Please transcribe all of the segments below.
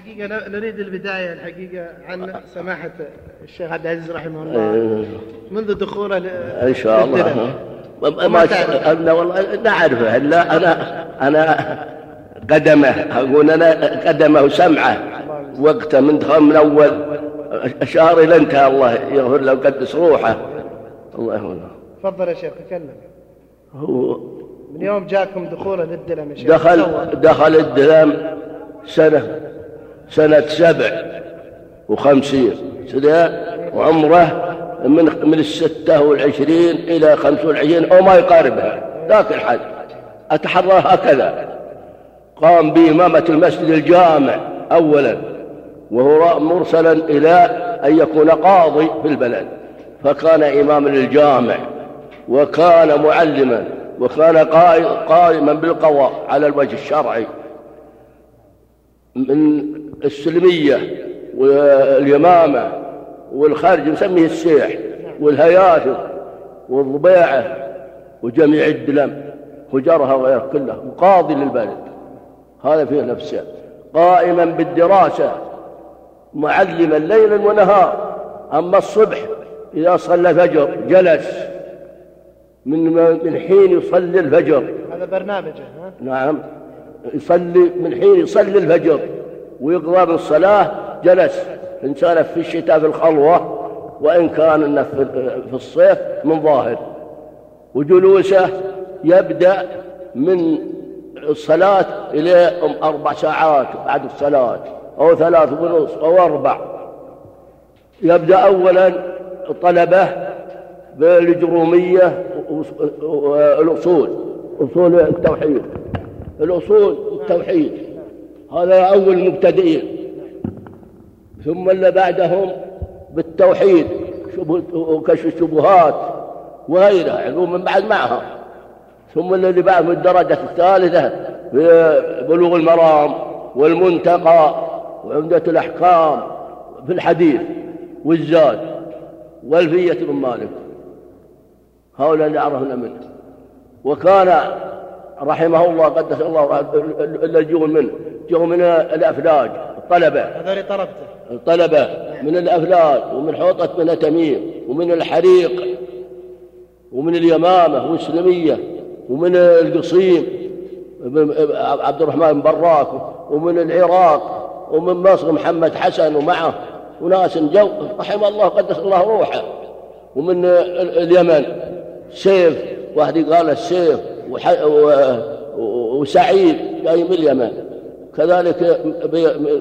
الحقيقة نريد البداية الحقيقة عن سماحة الشيخ عبد العزيز رحمه الله. منذ دخوله إن شاء الله. ما أنا والله نعرفه لا أنا أنا قدمه. أقول أنا قدمه سمعه. وقته من دخل من أول شهر إلى انتهى. الله يغفر له ويقدس روحه. الله يهونه تفضل يا شيخ تكلم. هو من يوم جاكم دخوله للدلم يا شيخ؟ دخل دخل الدلم سنة سنة سبع وخمسين وعمره من من الستة والعشرين إلى خمسة والعشرين أو ما يقاربها. ذاك الحد. أتحرى هكذا. قام بإمامة المسجد الجامع أولا وهو مرسلا إلى أن يكون قاضي في البلد. فكان إماما للجامع وكان معلما وكان قائما بالقضاء على الوجه الشرعي. من السلمية واليمامة والخارج نسميه السيح والهياثم والضبيعة وجميع الدلم وجرها وغيره كله وقاضي للبلد. هذا فيه نفسه. قائما بالدراسة معلما ليلا ونهار أما الصبح إذا صلى الفجر جلس. من من حين يصلي الفجر. هذا برنامجه؟ نعم. يصلي من حين يصلي الفجر ويقضى الصلاة جلس. إنسان في الشتاء في الخلوة وإن كان في الصيف من ظاهر. وجلوسه يبدأ من الصلاة إلى أربع ساعات بعد الصلاة أو ثلاث ونص أو أربع. يبدأ أولا طلبة بالجرومية والأصول أصول التوحيد. الأصول التوحيد هذا أول مبتدئين ثم اللي بعدهم بالتوحيد وكشف الشبهات وغيرها علوم من بعد معها ثم الذي بعد الدرجة الثالثة بلوغ المرام والمنتقى وعمدة الأحكام في الحديث والزاد والفية من مالك. هؤلاء اللي عرفنا منه وكان رحمه الله قدس الله اللي جو منه جو من الأفلاج الطلبة. هذول طلبته. الطلبة من الأفلاج ومن حوطة بن تميم ومن الحريق ومن اليمامة والسلمية ومن القصيم عبد الرحمن بن براك ومن العراق ومن مصر محمد حسن ومعه وناس جو رحم الله قدس الله روحه. ومن اليمن سيف واحد قال السيف. وسعيد جاي من اليمن. كذلك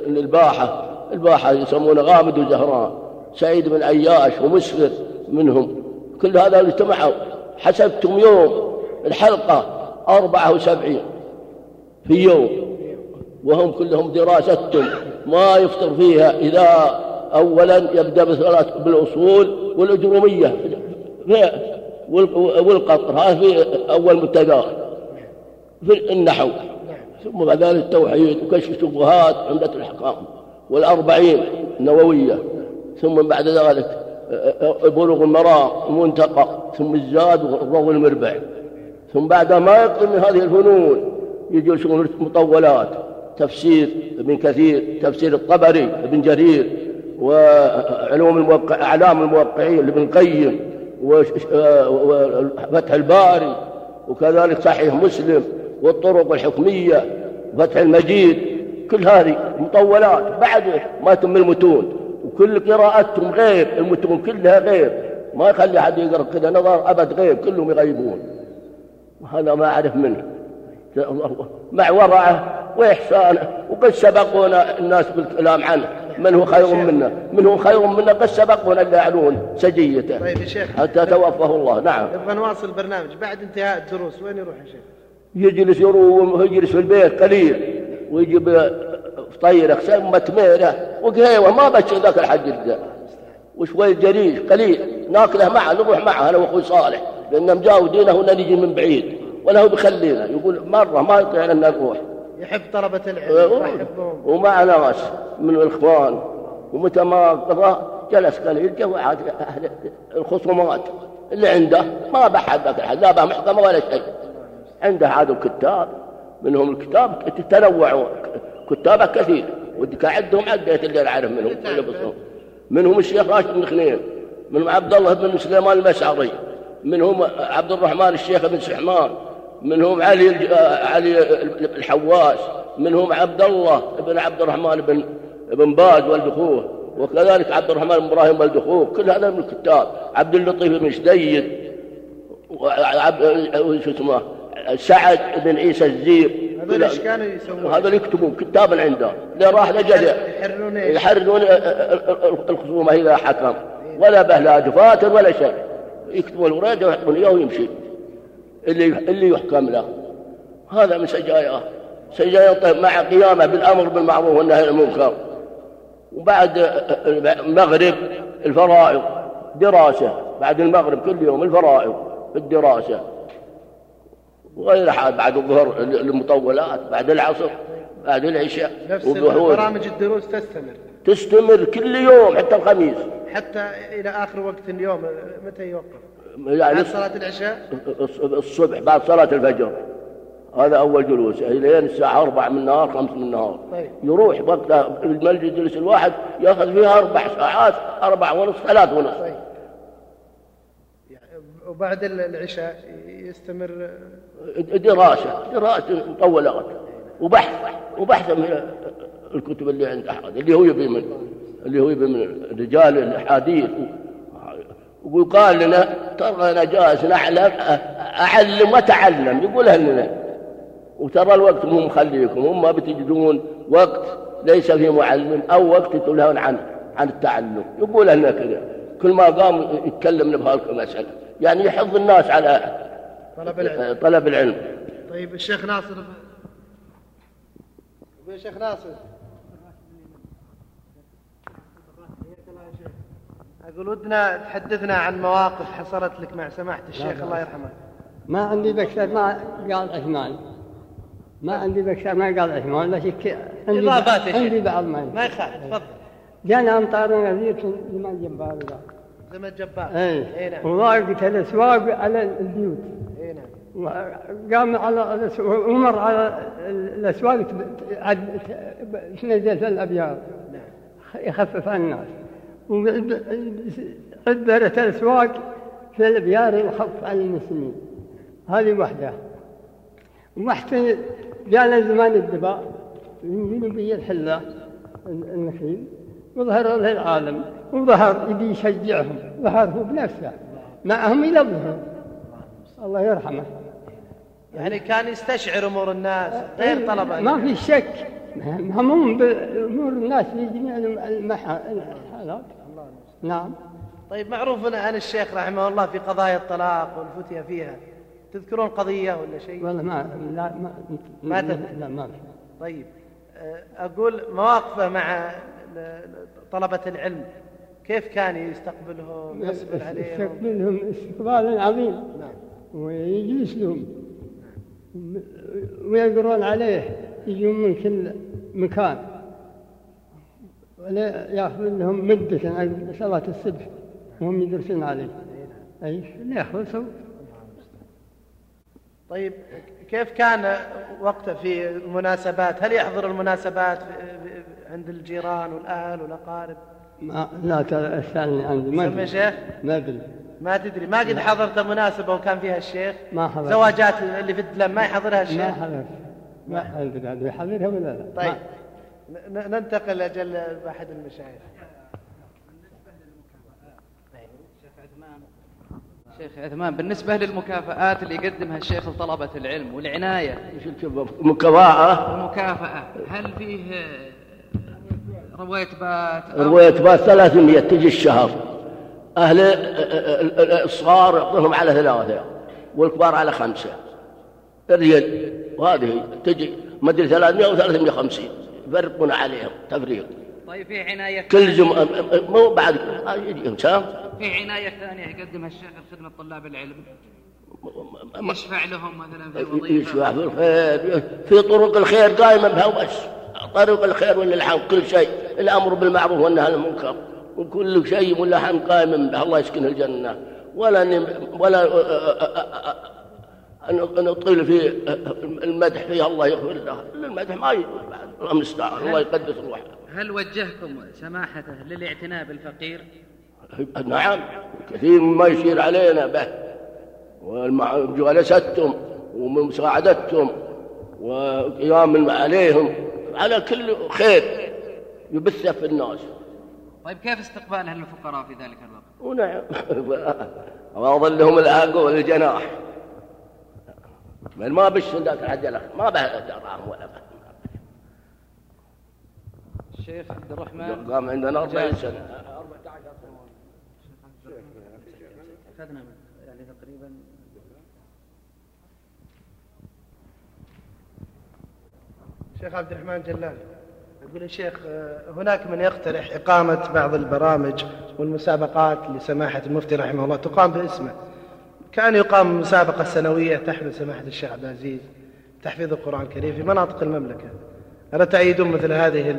الباحة. الباحة يسمونه غامد وزهران سعيد بن عياش ومسفر منهم. كل هذا اجتمعوا. حسبتم يوم الحلقة أربعة وسبعين في يوم. وهم كلهم دراستهم. ما يفطر فيها إذا أولا يبدأ بالأصول والأجرومية. والقطر هذا في أول مبتدا في النحو. ثم بعد ذلك التوحيد وكشف الشبهات عمدة الأحكام والأربعين النووية ثم بعد ذلك بلوغ المرام المنتقى ثم الزاد والروض المربع. ثم بعد ما يقضي من هذه الفنون يجلسون مطولات تفسير ابن كثير تفسير الطبري ابن جرير وعلوم الموقع أعلام الموقعين لابن القيم. وفتح الباري وكذلك صحيح مسلم والطرق الحكمية وفتح المجيد كل هذه مطولات. بعد ما تم المتون وكل قراءتهم غير المتون كلها غير. ما يخلي أحد يقرأ كذا نظر أبد غير كلهم يغيبون. وهذا ما أعرف منه. مع ورعه وإحسانه. وقد سبقونا الناس بالكلام عنه. من هو خير منا؟ من هو خير منا؟ قد سبقونا يعلون سجيته طيب يا شيخ. حتى توفاه الله. نعم. نبغى نواصل البرنامج. بعد انتهاء الدروس وين يروح يا شيخ؟ يجلس يروم يجلس في البيت قليل ويجيب طيرة ثم تميرة وقهيوة ما بشر ذاك الحج ذا وشوي جريش قليل. ناكله معه نروح معه أنا وأخوي صالح. لأن مجاودينه هنا نجي من بعيد. ولا هو بيخلينا يقول مرة ما يطيعنا أن نروح. يحب طلبة العلم يحبهم. ومع ناس من الإخوان ومتى ما قضى جلس قليل جو عاد أهل الخصومات اللي عنده ما بحد ذاك الحد لا محكمة ولا شيء. عنده عاد الكتاب منهم الكتاب تنوع كتابة كثير ودك اعدهم عديت اللي أعرف منهم منهم الشيخ راشد بن خنين منهم عبد الله بن سليمان المشعري منهم عبد الرحمن الشيخ بن سحمان منهم علي علي الحواس منهم عبد الله بن عبد الرحمن بن بن باز ولد اخوه وكذلك عبد الرحمن بن إبراهيم ولد اخوه كل هذا من الكتاب. عبد اللطيف بن شديد شو اسمه سعد بن عيسى الزير. هذول إيش كانوا يسوون؟ هذول يكتبون كتابا عنده اللي راح لجد يحررون إيش؟ يحررون الخصومة إذا حكم. ولا به لا دفاتر ولا شيء. يكتبون الوريد ويحطون إياه ويمشي. اللي اللي يحكم له. هذا من سجاياه سجايا طيب مع قيامه بالأمر بالمعروف والنهي عن المنكر. وبعد المغرب الفرائض دراسة. بعد المغرب كل يوم الفرائض الدراسه وغير حال بعد الظهر المطولات بعد العصر بعد العشاء نفس برامج الدروس تستمر. تستمر كل يوم حتى الخميس. حتى إلى آخر وقت اليوم متى يوقف؟ يعني بعد صلاة العشاء؟ الصبح بعد صلاة الفجر. هذا أول جلوس. إلين الساعة أربع من النهار خمس من النهار. طيب. يروح وقتها المجلس يجلس الواحد يأخذ فيها أربع ساعات أربع ونص ثلاث ونص. طيب. يعني وبعد العشاء يستمر؟ دراسة دراسة مطولات وبحث وبحث من الكتب اللي عند أحد اللي هو يبي من اللي هو يبي من رجال الأحاديث. ويقال لنا ترى أنا جالس نعلم أعلم وأتعلم يقولها لنا وترى الوقت مو مخليكم هم ما بتجدون وقت ليس فيه معلم أو وقت تلهون عن عن التعلم. يقولها لنا كذا. كل ما قام يتكلم بهالمسألة يعني يحض الناس على طلب العلم. طلب العلم. طيب الشيخ ناصر. يا شيخ ناصر. أقول ودنا تحدثنا عن مواقف حصلت لك مع سماحة الشيخ الله يرحمه. ما عندي بكسر ما قال عثمان. ما عندي بكسر ما قال عثمان بس عندي إضافات يا شيخ. عندي بعض ما ما يخالف تفضل. جانا امطار نذير في زمان جبار ذا. زمن جبار. اي اي نعم. وضاقت الاسواق على البيوت. اي نعم. وقام على ومر على الأسواق ت- عد- ت- تنزل في الابيار يخفف عن الناس. وعبرت الاسواق في الأبيار يخف عن المسلمين. هذه وحدة. وحتى جانا زمان الدباء ينزلوا به الحلة النخيل وظهر له العالم وظهر يبي يشجعهم ظهر هو بنفسه. معهم الظهر. الله يرحمه. يعني كان يستشعر أمور الناس غير إيه، ما في شك. مهموم بامور الناس في جميع المح- الحالات نعم. طيب معروف عن الشيخ رحمه الله في قضايا الطلاق والفتية فيها. تذكرون قضية ولا شيء؟ والله ما لا ما ما لا, تذكر. لا ما طيب أه، أقول مواقفه مع طلبة العلم. كيف كان يستقبلهم يصبر عليهم؟ يستقبلهم استقبالا عظيم. نعم. ويجلس لهم. ويقرون عليه يجون من كل مكان. ولا ياخذ لهم مدة عن صلاة الصبح وهم يدرسون عليه. أي؟ لا يخلصوا طيب كيف كان وقته في المناسبات؟ هل يحضر المناسبات عند الجيران والأهل والأقارب؟ ما لا تسألني عندي ما شيخ. ما أدري. ما تدري ما قد حضرت مناسبة وكان فيها الشيخ؟ ما حضرت. زواجات اللي في الدلم ما يحضرها ما الشيخ حضرت. ما أدري يحضرها ولا لا؟ طيب. ما- ننتقل لأجل أحد المشايخ. شيخ عثمان بالنسبة للمكافآت اللي يقدمها الشيخ لطلبة العلم والعناية؟ مكافأة؟ المكافأة هل فيه آه، روية بات؟ أو- رواية بات 300 تجي الشهر. أهل الصغار يعطونهم على ثلاثة والكبار على خمسة. الريال وهذه تجي مدري 300 و 350 يفرقون عليهم تفريق. طيب في عناية كل جمعة مو بعد كم في عناية ثانية يقدمها الشيخ لخدمة طلاب العلم. يشفع لهم مثلا في الوظيفة. يشفع في الخير. في طرق الخير قائمة بها وبس طريق الخير والإلحام كل شيء. الأمر بالمعروف والنهي عن المنكر. وكل شيء واللحم قائم به. الله يسكنه الجنة. ولا نم ولا نطيل في المدح فيها الله يغفر له. المدح ما يجوز بعد الله المستعان الله يقدس روحه هل وجهكم سماحته للاعتناء بالفقير؟ نعم كثير مما يشير علينا به. وجلستهم ومساعدتهم وقيام عليهم على كل خير يبثه في الناس. طيب كيف استقبال أهل الفقراء في ذلك الوقت؟ ونعم وأظلهم العاق والجناح من ما بش ذاك العجلة ما به دراهم ولا به الشيخ عبد الرحمن. قام عندنا 40 سنة. 14 أخذنا يعني تقريبا شيخ عبد الرحمن جلال يقول الشيخ هناك من يقترح إقامة بعض البرامج والمسابقات لسماحة المفتي رحمه الله تقام باسمه. كان يقام مسابقة سنوية تحمل سماحة الشيخ عبد العزيز تحفيظ القرآن الكريم في مناطق المملكة. ألا تأيدون مثل هذه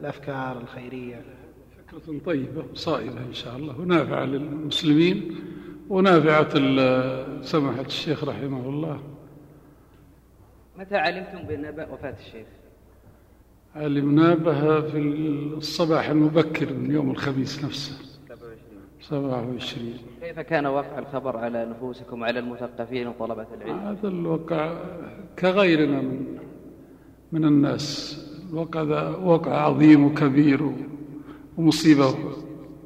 الأفكار الخيرية. فكرة طيبة صائبة إن شاء الله ونافعة للمسلمين ونافعة سماحة الشيخ رحمه الله. متى علمتم بنبأ وفاة الشيخ؟ علمنا بها في الصباح المبكر من يوم الخميس نفسه. 27 كيف كان وقع الخبر على نفوسكم على المثقفين وطلبة العلم؟ هذا الوقع كغيرنا من من الناس. الوقع ذا وقع عظيم وكبير ومصيبة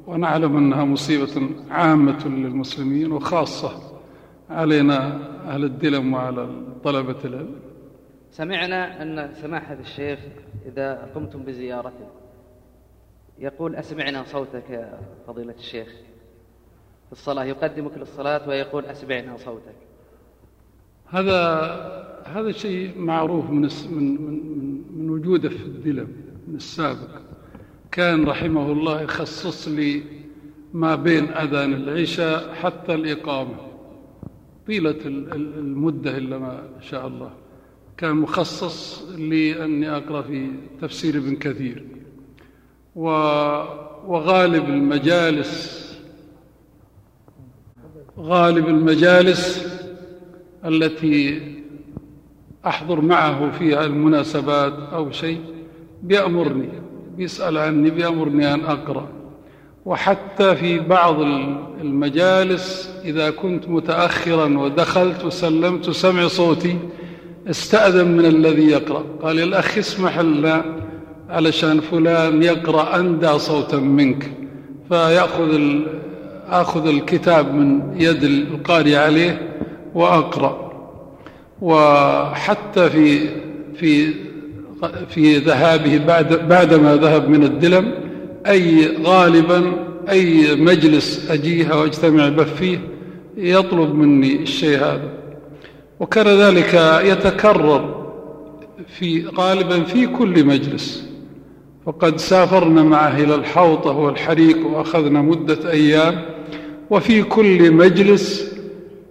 ونعلم أنها مصيبة عامة للمسلمين وخاصة علينا أهل الدلم وعلى طلبة العلم. سمعنا أن سماحة الشيخ إذا قمتم بزيارته. يقول أسمعنا صوتك يا فضيلة الشيخ. في الصلاة يقدمك للصلاة ويقول أسمعنا صوتك. هذا هذا شيء معروف من من من, من وجوده في الدلم من السابق. كان رحمه الله يخصص لي ما بين أذان العشاء حتى الإقامة. طيلة المدة إلا ما شاء الله. كان مخصص لأني أقرأ في تفسير ابن كثير. وغالب المجالس غالب المجالس التي أحضر معه فيها المناسبات أو شيء بيأمرني بيسأل عني بيأمرني أن أقرأ. وحتى في بعض المجالس إذا كنت متأخرا ودخلت وسلمت سمع صوتي استأذن من الذي يقرأ. قال الأخ اسمح لنا علشان فلان يقرأ أندى صوتا منك فيأخذ آخذ الكتاب من يد القارئ عليه وأقرأ. وحتى في في في ذهابه بعد بعدما ذهب من الدلم أي غالبا أي مجلس أجيها واجتمع به فيه يطلب مني الشيء هذا. وكان ذلك يتكرر في غالبا في كل مجلس. وقد سافرنا معه إلى الحوطة والحريق وأخذنا مدة أيام. وفي كل مجلس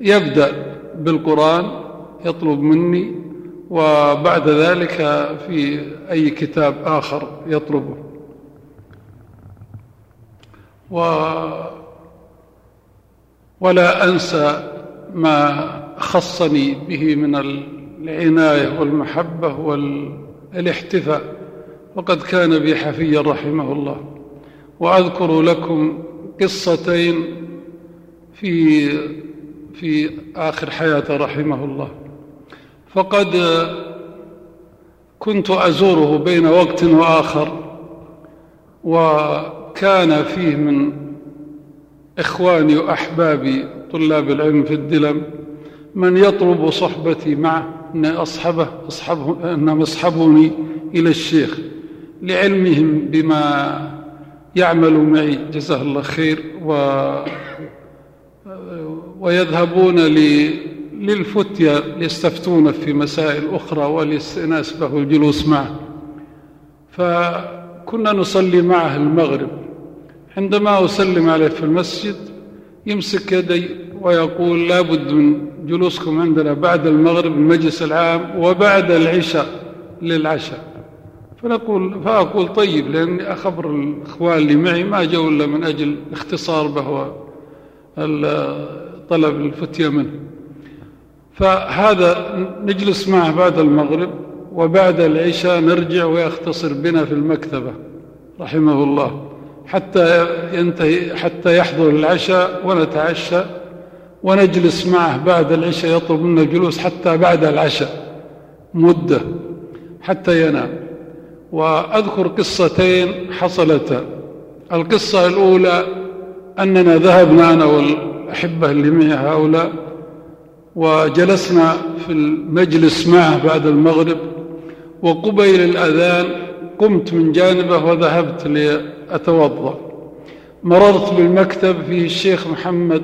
يبدأ بالقرآن يطلب مني وبعد ذلك في أي كتاب آخر يطلبه. و ولا أنسى ما خصني به من العناية والمحبة والاحتفاء. وقد كان بي حفيا رحمه الله. وأذكر لكم قصتين في في آخر حياته رحمه الله. فقد كنت أزوره بين وقت وآخر وكان فيه من إخواني وأحبابي طلاب العلم في الدلم من يطلب صحبتي معه أن أصحبه أصحبه أنهم يصحبوني إلى الشيخ لعلمهم بما يعمل معي. جزاه الله خير. و ويذهبون للفتية ليستفتون في مسائل أخرى والاستئناس به الجلوس معه. فكنا نصلي معه المغرب. عندما أسلم عليه في المسجد يمسك يدي ويقول لا بد من جلوسكم عندنا بعد المغرب المجلس العام وبعد العشاء للعشاء. فنقول فأقول طيب لأني أخبر الإخوان اللي معي ما جو إلا من أجل اختصار به طلب الفتية منه فهذا نجلس معه بعد المغرب وبعد العشاء نرجع ويختصر بنا في المكتبة رحمه الله. حتى ينتهي حتى يحضر العشاء ونتعشى ونجلس معه بعد العشاء يطلب منا الجلوس حتى بعد العشاء مدة حتى ينام. وأذكر قصتين حصلتا. القصة الأولى أننا ذهبنا أنا والأحبة اللي معي هؤلاء وجلسنا في المجلس معه بعد المغرب وقبيل الأذان قمت من جانبه وذهبت لأتوضأ. مررت بالمكتب فيه الشيخ محمد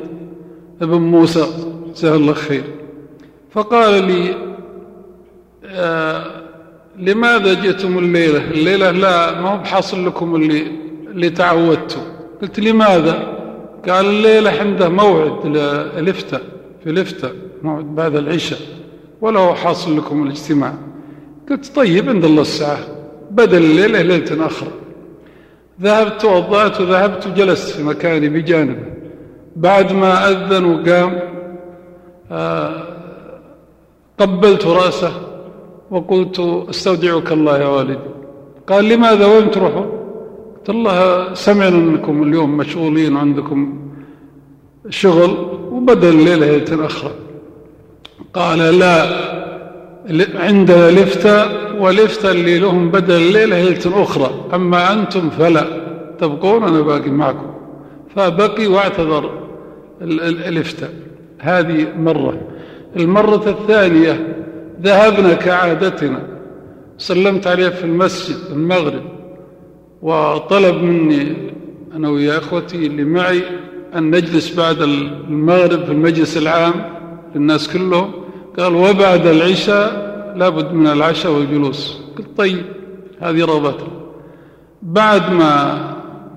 بن موسى جزاه الله خير. فقال لي آه لماذا جئتم الليلة؟ الليلة لا ما هو بحاصل لكم اللي, اللي تعودتوا. قلت لماذا؟ قال الليلة عنده موعد لفتة في لفتة موعد بعد العشاء ولا هو حاصل لكم الاجتماع. قلت طيب عند الله الساعة بدل الليلة ليلة أخرى. ذهبت توضأت وذهبت وجلست في مكاني بجانبه بعد ما أذن وقام آه، قبلت رأسه وقلت استودعك الله يا والدي. قال لماذا؟ وين تروحوا قلت الله سمعنا أنكم اليوم مشغولين وعندكم شغل وبدل الليلة ليلة أخرى قال لا عندنا لفتة ولفتة اللي لهم بدل الليلة ليلة أخرى أما أنتم فلا تبقون أنا باقي معكم. فبقي واعتذر الإفتاء هذه مرة. المرة الثانية ذهبنا كعادتنا. سلمت عليه في المسجد المغرب. وطلب مني أنا ويا أخوتي اللي معي أن نجلس بعد المغرب في المجلس العام للناس كلهم قال وبعد العشاء لابد من العشاء والجلوس. قلت طيب هذه رغبته بعد ما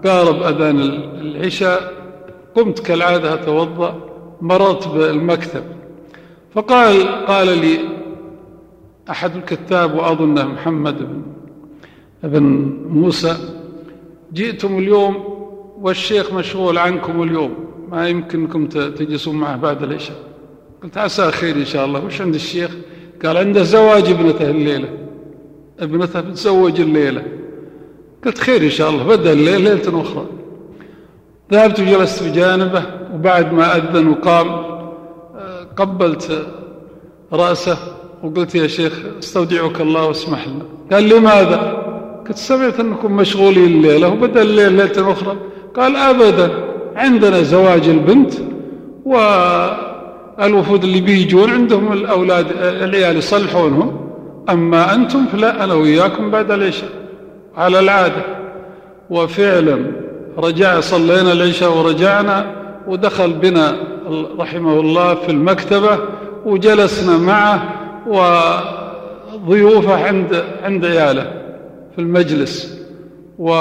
قارب أذان العشاء قمت كالعادة أتوضأ مررت بالمكتب. فقال قال لي أحد الكتاب وأظنه محمد بن, بن موسى جئتم اليوم والشيخ مشغول عنكم اليوم ما يمكنكم تجلسون معه بعد العشاء. قلت عسى خير إن شاء الله. وش عند الشيخ؟ قال عنده زواج ابنته الليلة. ابنته بتزوج الليلة. قلت خير إن شاء الله. بدأ الليل ليلة أخرى. ذهبت وجلست بجانبه وبعد ما أذن وقام قبلت رأسه وقلت يا شيخ استودعك الله واسمح لنا. قال لماذا؟ قلت سمعت أنكم مشغولين الليلة وبدأ الليل ليلة أخرى. قال أبدا عندنا زواج البنت والوفود اللي بيجون عندهم الأولاد العيال يصلحونهم. أما أنتم فلا أنا وياكم بعد العشاء. على العادة. وفعلا رجع صلينا العشاء ورجعنا ودخل بنا رحمه الله في المكتبة وجلسنا معه وضيوفه عند عند عياله. في المجلس و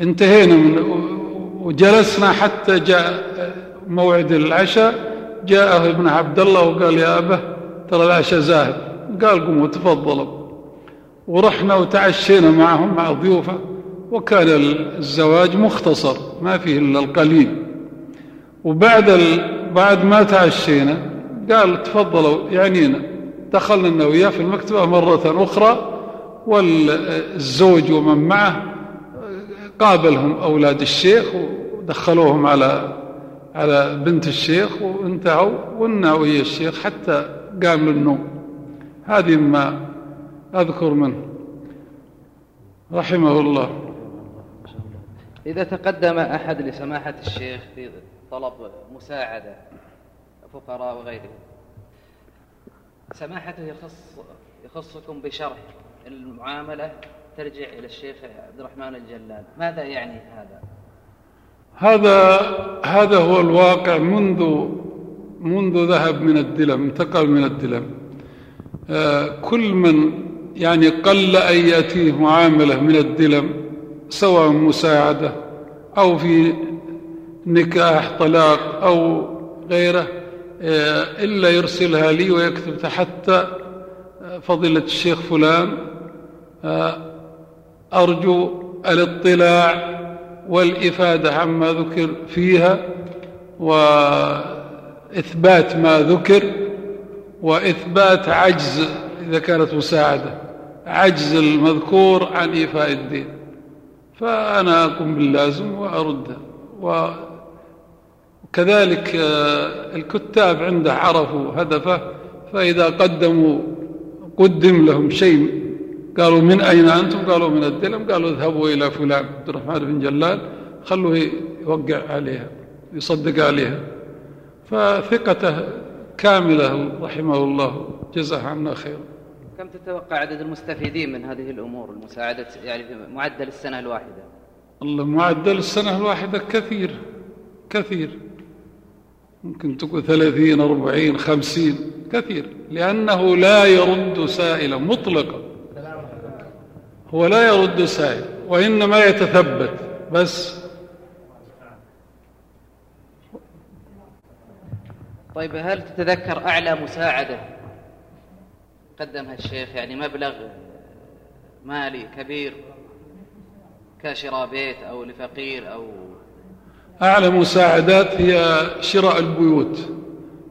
انتهينا من وجلسنا حتى جاء موعد العشاء. جاءه ابن عبد الله وقال يا أبه ترى العشاء زاهد. قال قوموا تفضلوا. ورحنا وتعشينا معهم مع ضيوفه وكان الزواج مختصر ما فيه إلا القليل. وبعد ال... بعد ما تعشينا قال تفضلوا يعنينا. دخلنا أنا وياه في المكتبة مرة أخرى والزوج ومن معه قابلهم أولاد الشيخ ودخلوهم على على بنت الشيخ وانتهوا ونعوا ويا الشيخ حتى قام للنوم. هذه ما أذكر منه. رحمه الله. إذا تقدم أحد لسماحة الشيخ في طلب مساعدة فقراء وغيرهم سماحته يخص يخصكم بشرح. المعاملة ترجع إلى الشيخ عبد الرحمن الجلال. ماذا يعني هذا؟ هذا هذا هو الواقع منذ منذ ذهب من الدلم انتقل من الدلم. آه، كل من يعني قل أن يأتيه معاملة من الدلم سواء مساعدة أو في نكاح طلاق أو غيره آه، إلا يرسلها لي ويكتب تحت آه، فضيلة الشيخ فلان أرجو الاطلاع والإفادة عما ذكر فيها إثبات ما ذكر وإثبات عجز إذا كانت مساعدة عجز المذكور عن إيفاء الدين. فأنا أقوم باللازم وأرده وكذلك آه، الكتاب عنده عرفوا هدفه فإذا قدموا قدم لهم شيء قالوا من أين أنتم؟ قالوا من الدلم. قالوا اذهبوا إلى فلان عبد الرحمن بن جلال خلوه يوقع عليها يصدق عليها. فثقته كاملة رحمه الله جزاه عنا خيرا. كم تتوقع عدد المستفيدين من هذه الأمور المساعدة يعني في معدل السنة الواحدة؟ الله معدل السنة الواحدة كثير كثير. ممكن تكون ثلاثين أربعين خمسين كثير لأنه لا يرد سائلا مطلقا. هو لا يرد سائل وإنما يتثبت بس. طيب هل تتذكر أعلى مساعدة قدمها الشيخ؟ يعني مبلغ مالي كبير كشراء بيت أو لفقير أو أعلى مساعدات هي شراء البيوت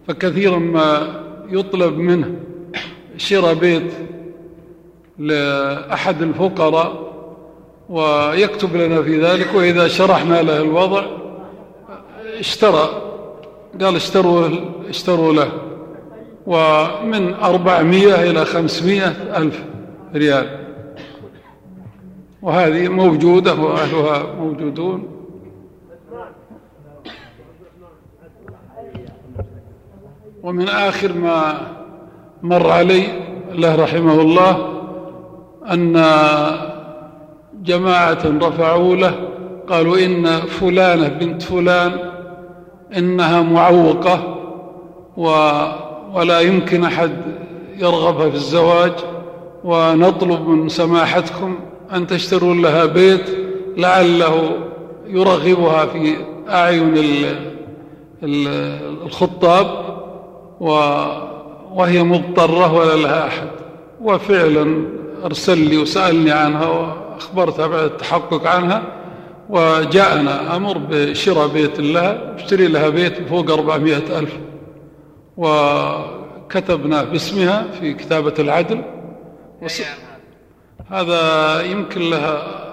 فكثيرا ما يطلب منه شراء بيت لأحد الفقراء ويكتب لنا في ذلك وإذا شرحنا له الوضع اشترى قال اشتروا, اشتروا له. ومن أربعمية إلى خمسمية ألف ريال. وهذه موجودة وأهلها موجودون. ومن آخر ما مر علي الله رحمه الله أن جماعة رفعوا له قالوا إن فلانة بنت فلان إنها معوقة و ولا يمكن أحد يرغبها في الزواج ونطلب من سماحتكم أن تشتروا لها بيت لعله يرغبها في أعين الخطاب وهي مضطرة ولا لها أحد. وفعلا أرسل لي وسألني عنها وأخبرتها بعد التحقق عنها وجاءنا أمر بشراء بيت لها اشتري لها بيت فوق أربعمائة ألف وكتبنا باسمها في كتابة العدل. هذا يمكن لها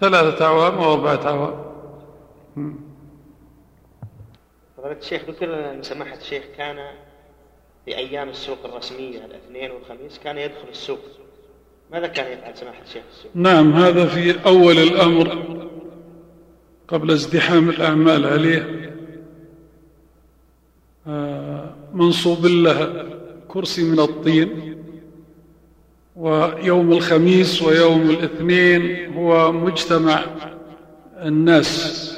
ثلاثة أعوام أو أربعة أعوام. فضيلة الشيخ ذكر أن سماحة الشيخ كان في أيام السوق الرسمية الاثنين والخميس كان يدخل السوق. ماذا كان يفعل سماحة الشيخ؟ نعم هذا في أول الأمر قبل ازدحام الأعمال عليه. آه، منصوب له كرسي من الطين ويوم الخميس ويوم الاثنين هو مجتمع الناس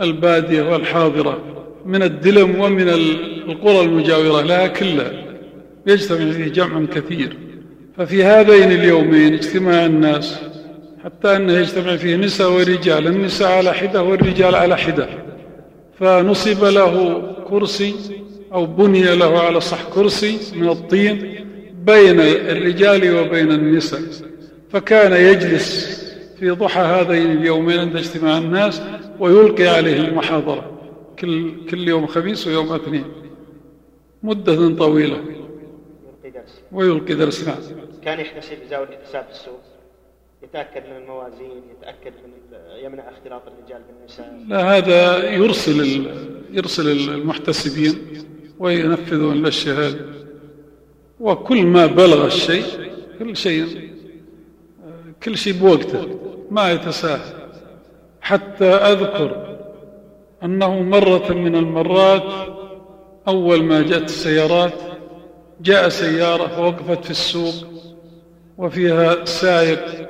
البادية والحاضرة. من الدلم ومن القرى المجاورة لها كلها. يجتمع فيه جمع كثير. ففي هذين اليومين اجتماع الناس حتى أنه يجتمع فيه نساء ورجال النساء على حدة والرجال على حدة. فنصب له كرسي أو بني له على صح كرسي من الطين بين الرجال وبين النساء. فكان يجلس في ضحى هذين اليومين عند اجتماع الناس ويلقي عليه المحاضرة كل, كل يوم خميس ويوم اثنين. مدة طويلة. ويلقي درس نعم كان يحتسب بزاوية الاحتساب في السوق. يتأكد من الموازين يتأكد من يمنع اختلاط الرجال بالنساء. لا هذا يرسل يرسل المحتسبين وينفذون هذه وكل ما بلغ الشيء كل شيء كل شيء بوقته ما يتساهل. حتى أذكر أنه مرة من المرات أول ما جاءت السيارات جاء سيارة ووقفت في السوق وفيها سائق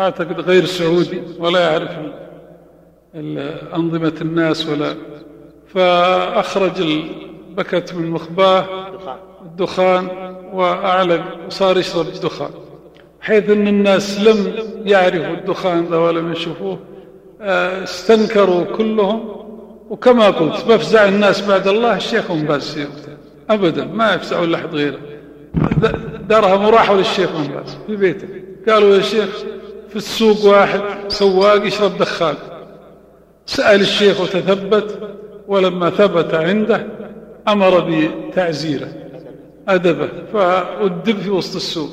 أعتقد غير سعودي ولا يعرف أنظمة الناس ولا. فأخرج بكت من مخباه الدخان وأعلق وصار يشرب الدخان. حيث أن الناس لم يعرفوا الدخان ذا ولم يشوفوه آه، استنكروا كلهم. وكما قلت بفزع الناس بعد الله الشيخ باز أبدا ما يفزعوا إلا أحد غيره. درهم وراحوا للشيخ باز في بيته. قالوا يا شيخ في السوق واحد سواق يشرب دخان. سأل الشيخ وتثبت ولما ثبت عنده أمر بتعزيره أدبه فأدب في وسط السوق.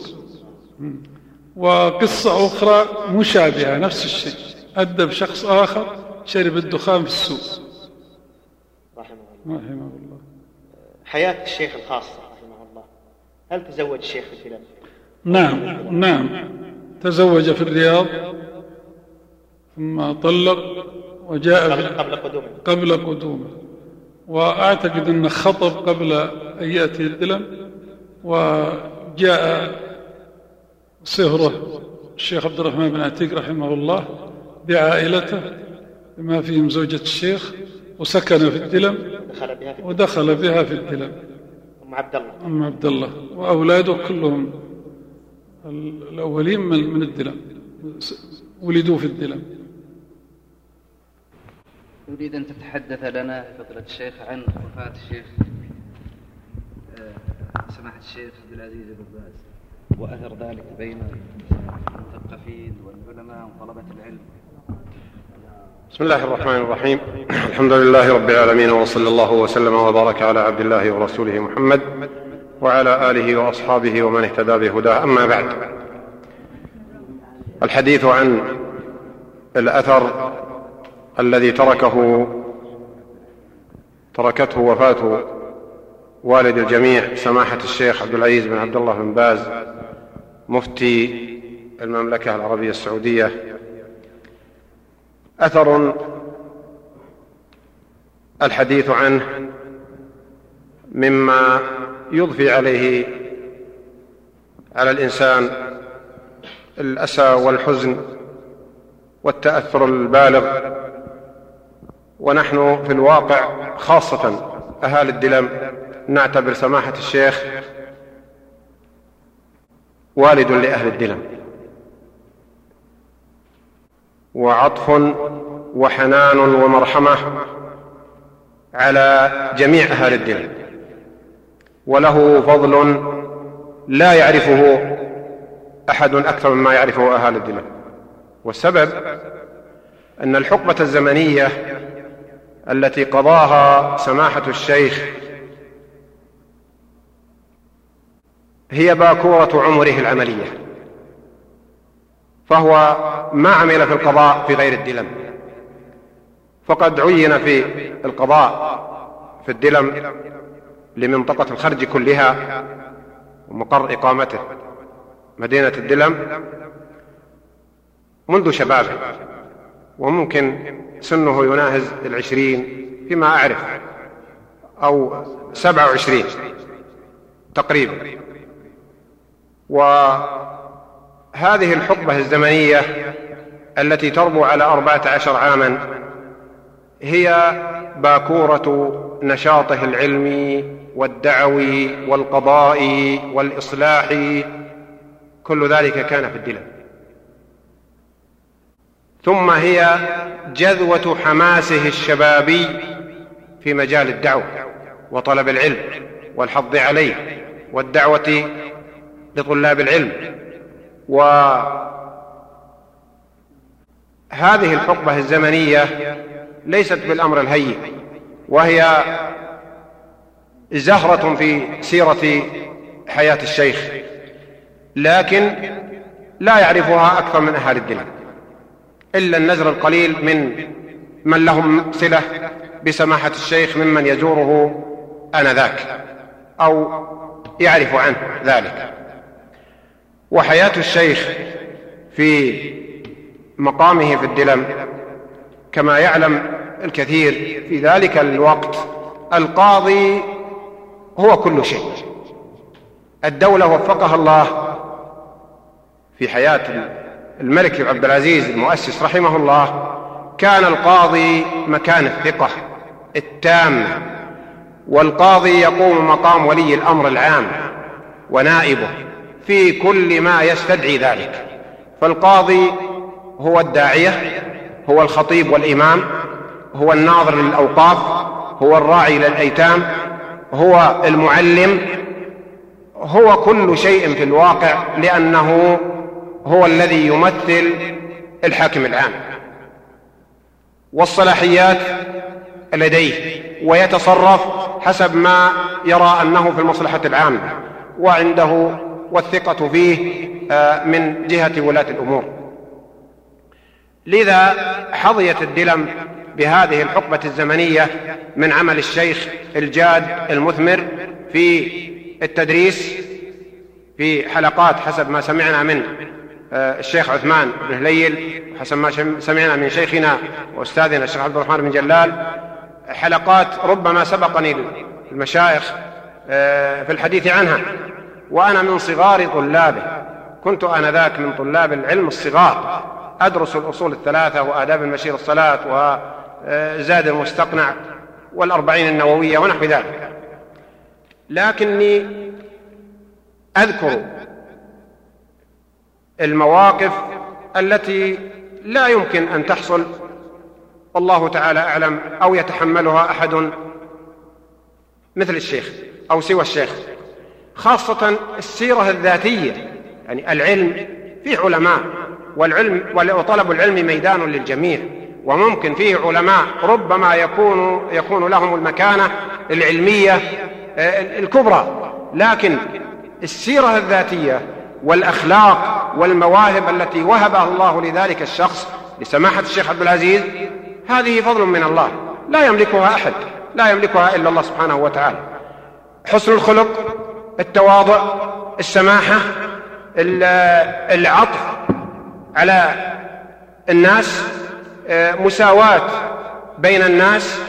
وقصة أخرى مشابهة نفس الشيء. أدب شخص آخر شرب الدخان في السوق. رحمه الله. حياة الشيخ الخاصة رحمه الله. هل تزوج الشيخ في الفلم؟ نعم نعم. تزوج في الرياض ثم طلق وجاء قبل قبل قدومه. قبل قدومه. وأعتقد أنه خطب قبل أن يأتي الدلم وجاء صهرة الشيخ عبد الرحمن بن عتيق رحمه الله بعائلته بما فيهم زوجة الشيخ وسكن في الدلم دخل بها في ودخل بها في الدلم أم عبد الله أم عبد الله وأولاده كلهم الأولين من من الدلم ولدوا في الدلم أريد أن تتحدث لنا فضيلة الشيخ عن وفاة الشيخ آه، سماحة الشيخ عبد العزيز بن باز. وأثر ذلك بين المثقفين والعلماء وطلبة العلم. بسم الله الرحمن الرحيم. الحمد لله رب العالمين وصلى الله وسلم وبارك على عبد الله ورسوله محمد وعلى آله وأصحابه ومن اهتدى بهداه. أما بعد الحديث عن الأثر الذي تركه تركته وفاة والد الجميع سماحة الشيخ عبد العزيز بن عبد الله بن باز مفتي المملكة العربية السعودية أثر الحديث عنه مما يضفي عليه على الإنسان الأسى والحزن والتأثر البالغ. ونحن في الواقع خاصة أهالي الدلم نعتبر سماحة الشيخ والد لأهل الدلم. وعطف وحنان ومرحمة على جميع اهالي الدين. وله فضل لا يعرفه أحد أكثر مما يعرفه اهالي الدين. والسبب أن الحقبة الزمنية التي قضاها سماحة الشيخ هي باكورة عمره العملية. فهو ما عمل في القضاء في غير الدلم. فقد عين في القضاء في الدلم لمنطقة الخرج كلها ومقر إقامته مدينة الدلم منذ شبابه وممكن سنه يناهز العشرين فيما أعرف أو سبعة وعشرين تقريبا. وهذه الحقبة الزمنية التي تربو على أربعة عشر عاما هي باكورة نشاطه العلمي والدعوي والقضائي والإصلاحي كل ذلك كان في الدلم ثم هي جذوة حماسه الشبابي في مجال الدعوة وطلب العلم والحض عليه والدعوة لطلاب العلم. وهذه الحقبة الزمنية ليست بالأمر الهين وهي زهرة في سيرة حياة الشيخ لكن لا يعرفها أكثر من أهل الدين إلا النزر القليل من من لهم صلة بسماحة الشيخ ممن يزوره آنذاك أو يعرف عنه ذلك. وحياة الشيخ في مقامه في الدلم. كما يعلم الكثير في ذلك الوقت القاضي هو كل شيء. الدولة وفقها الله في حياة الملك عبد العزيز المؤسس رحمه الله. كان القاضي مكان الثقة التامة والقاضي يقوم مقام ولي الأمر العام ونائبه. في كل ما يستدعي ذلك. فالقاضي هو الداعية هو الخطيب والإمام هو الناظر للأوقاف هو الراعي للأيتام هو المعلم هو كل شيء في الواقع لأنه هو الذي يمثل الحاكم العام. والصلاحيات لديه ويتصرف حسب ما يرى أنه في المصلحة العامة وعنده والثقة فيه آه، من جهة ولاة الأمور. لذا حظيت الدلم بهذه الحقبة الزمنية من عمل الشيخ الجاد المثمر في التدريس في حلقات حسب ما سمعنا من آه، الشيخ عثمان بن هليل حسب ما سمعنا من شيخنا وأستاذنا الشيخ عبد الرحمن بن جلال حلقات ربما سبقني المشايخ آه، في الحديث عنها. وأنا من صغار طلابه. كنت انذاك من طلاب العلم الصغار. أدرس الأصول الثلاثة وآداب المشير الصلاة وزاد المستقنع والأربعين النووية ونحو ذلك. لكني أذكر المواقف التي لا يمكن أن تحصل. والله تعالى أعلم أو يتحملها أحد مثل الشيخ أو سوى الشيخ. خاصة السيرة الذاتية. يعني العلم فيه علماء والعلم وطلب العلم ميدان للجميع. وممكن فيه علماء ربما يكون يكون لهم المكانة العلمية آه، الكبرى. لكن السيرة الذاتية والأخلاق والمواهب التي وهبها الله لذلك الشخص لسماحة الشيخ عبد العزيز هذه فضل من الله. لا يملكها أحد لا يملكها إلا الله سبحانه وتعالى. حسن الخلق التواضع السماحة العطف على الناس آه، مساواة بين الناس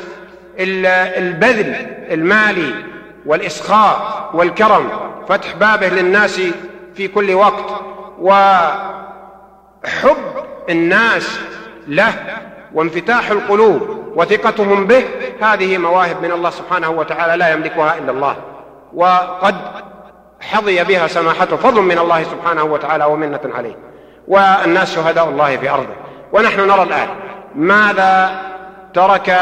البذل المالي والإسخاء والكرم فتح بابه للناس في كل وقت وحب الناس له وانفتاح القلوب وثقتهم به هذه مواهب من الله سبحانه وتعالى لا يملكها إلا الله. وقد حظي بها سماحته فضل من الله سبحانه وتعالى ومنة عليه. والناس شهداء الله في أرضه. ونحن نرى الآن ماذا ترك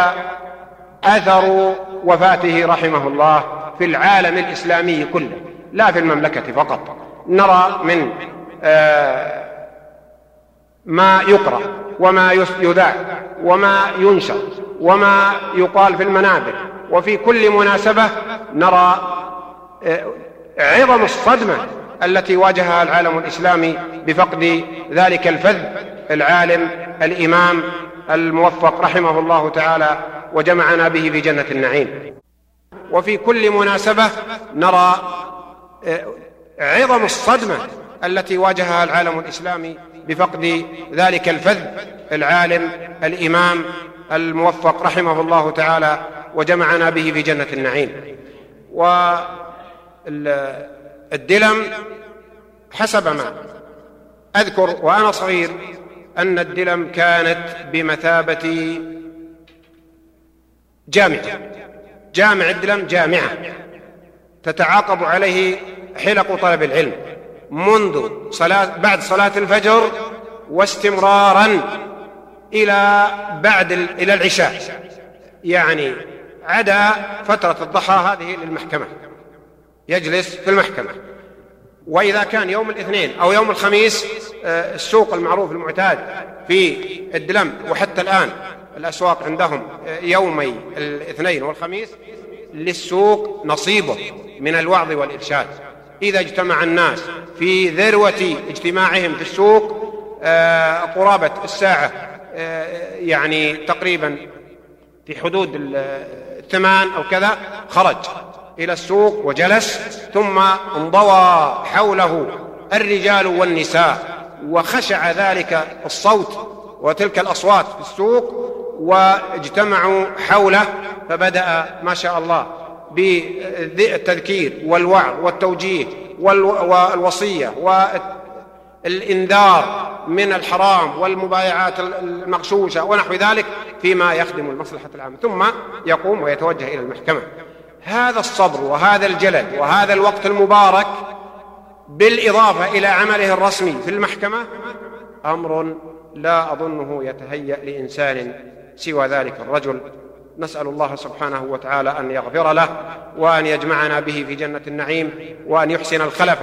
أثر وفاته رحمه الله في العالم الإسلامي كله. لا في المملكة فقط. نرى من آه، ما يقرأ وما يذاع وما ينشر وما يقال في المنابر. وفي كل مناسبة نرى عظم الصدمة التي واجهها العالم الإسلامي بفقد ذلك الفذ العالم الإمام الموفق رحمه الله تعالى وجمعنا به في جنة النعيم. وفي كل مناسبة نرى آه، عظم الصدمة التي واجهها العالم الإسلامي بفقد ذلك الفذ العالم الإمام الموفق رحمه الله تعالى وجمعنا به في جنة النعيم. والدلم حسب ما أذكر وأنا صغير أن الدلم كانت بمثابة جامعة. جامع الدلم جامعة. تتعاقب عليه حلق طلب العلم. منذ صلاة بعد صلاة الفجر واستمرارا إلى بعد إلى العشاء. يعني عدا فترة الضحى هذه للمحكمة. يجلس في المحكمة. وإذا كان يوم الاثنين أو يوم الخميس آه، السوق المعروف المعتاد في الدلم وحتى الآن الأسواق عندهم آه، يومي الاثنين والخميس للسوق نصيبه من الوعظ والإرشاد. إذا اجتمع الناس في ذروة اجتماعهم في السوق آه، قرابة الساعة يعني تقريبا في حدود الثمان أو كذا خرج. إلى السوق وجلس ثم انضوى حوله الرجال والنساء وخشع ذلك الصوت وتلك الأصوات في السوق واجتمعوا حوله فبدأ ما شاء الله بالتذكير والوعظ والتوجيه والوصية والإنذار من الحرام والمبايعات المغشوشة ونحو ذلك فيما يخدم المصلحة العامة. ثم يقوم ويتوجه إلى المحكمة. هذا الصبر وهذا الجلد وهذا الوقت المبارك بالإضافة إلى عمله الرسمي في المحكمة أمر لا أظنه يتهيأ لإنسان سوى ذلك الرجل. نسأل الله سبحانه وتعالى أن يغفر له وأن يجمعنا به في جنة النعيم وأن يحسن الخلف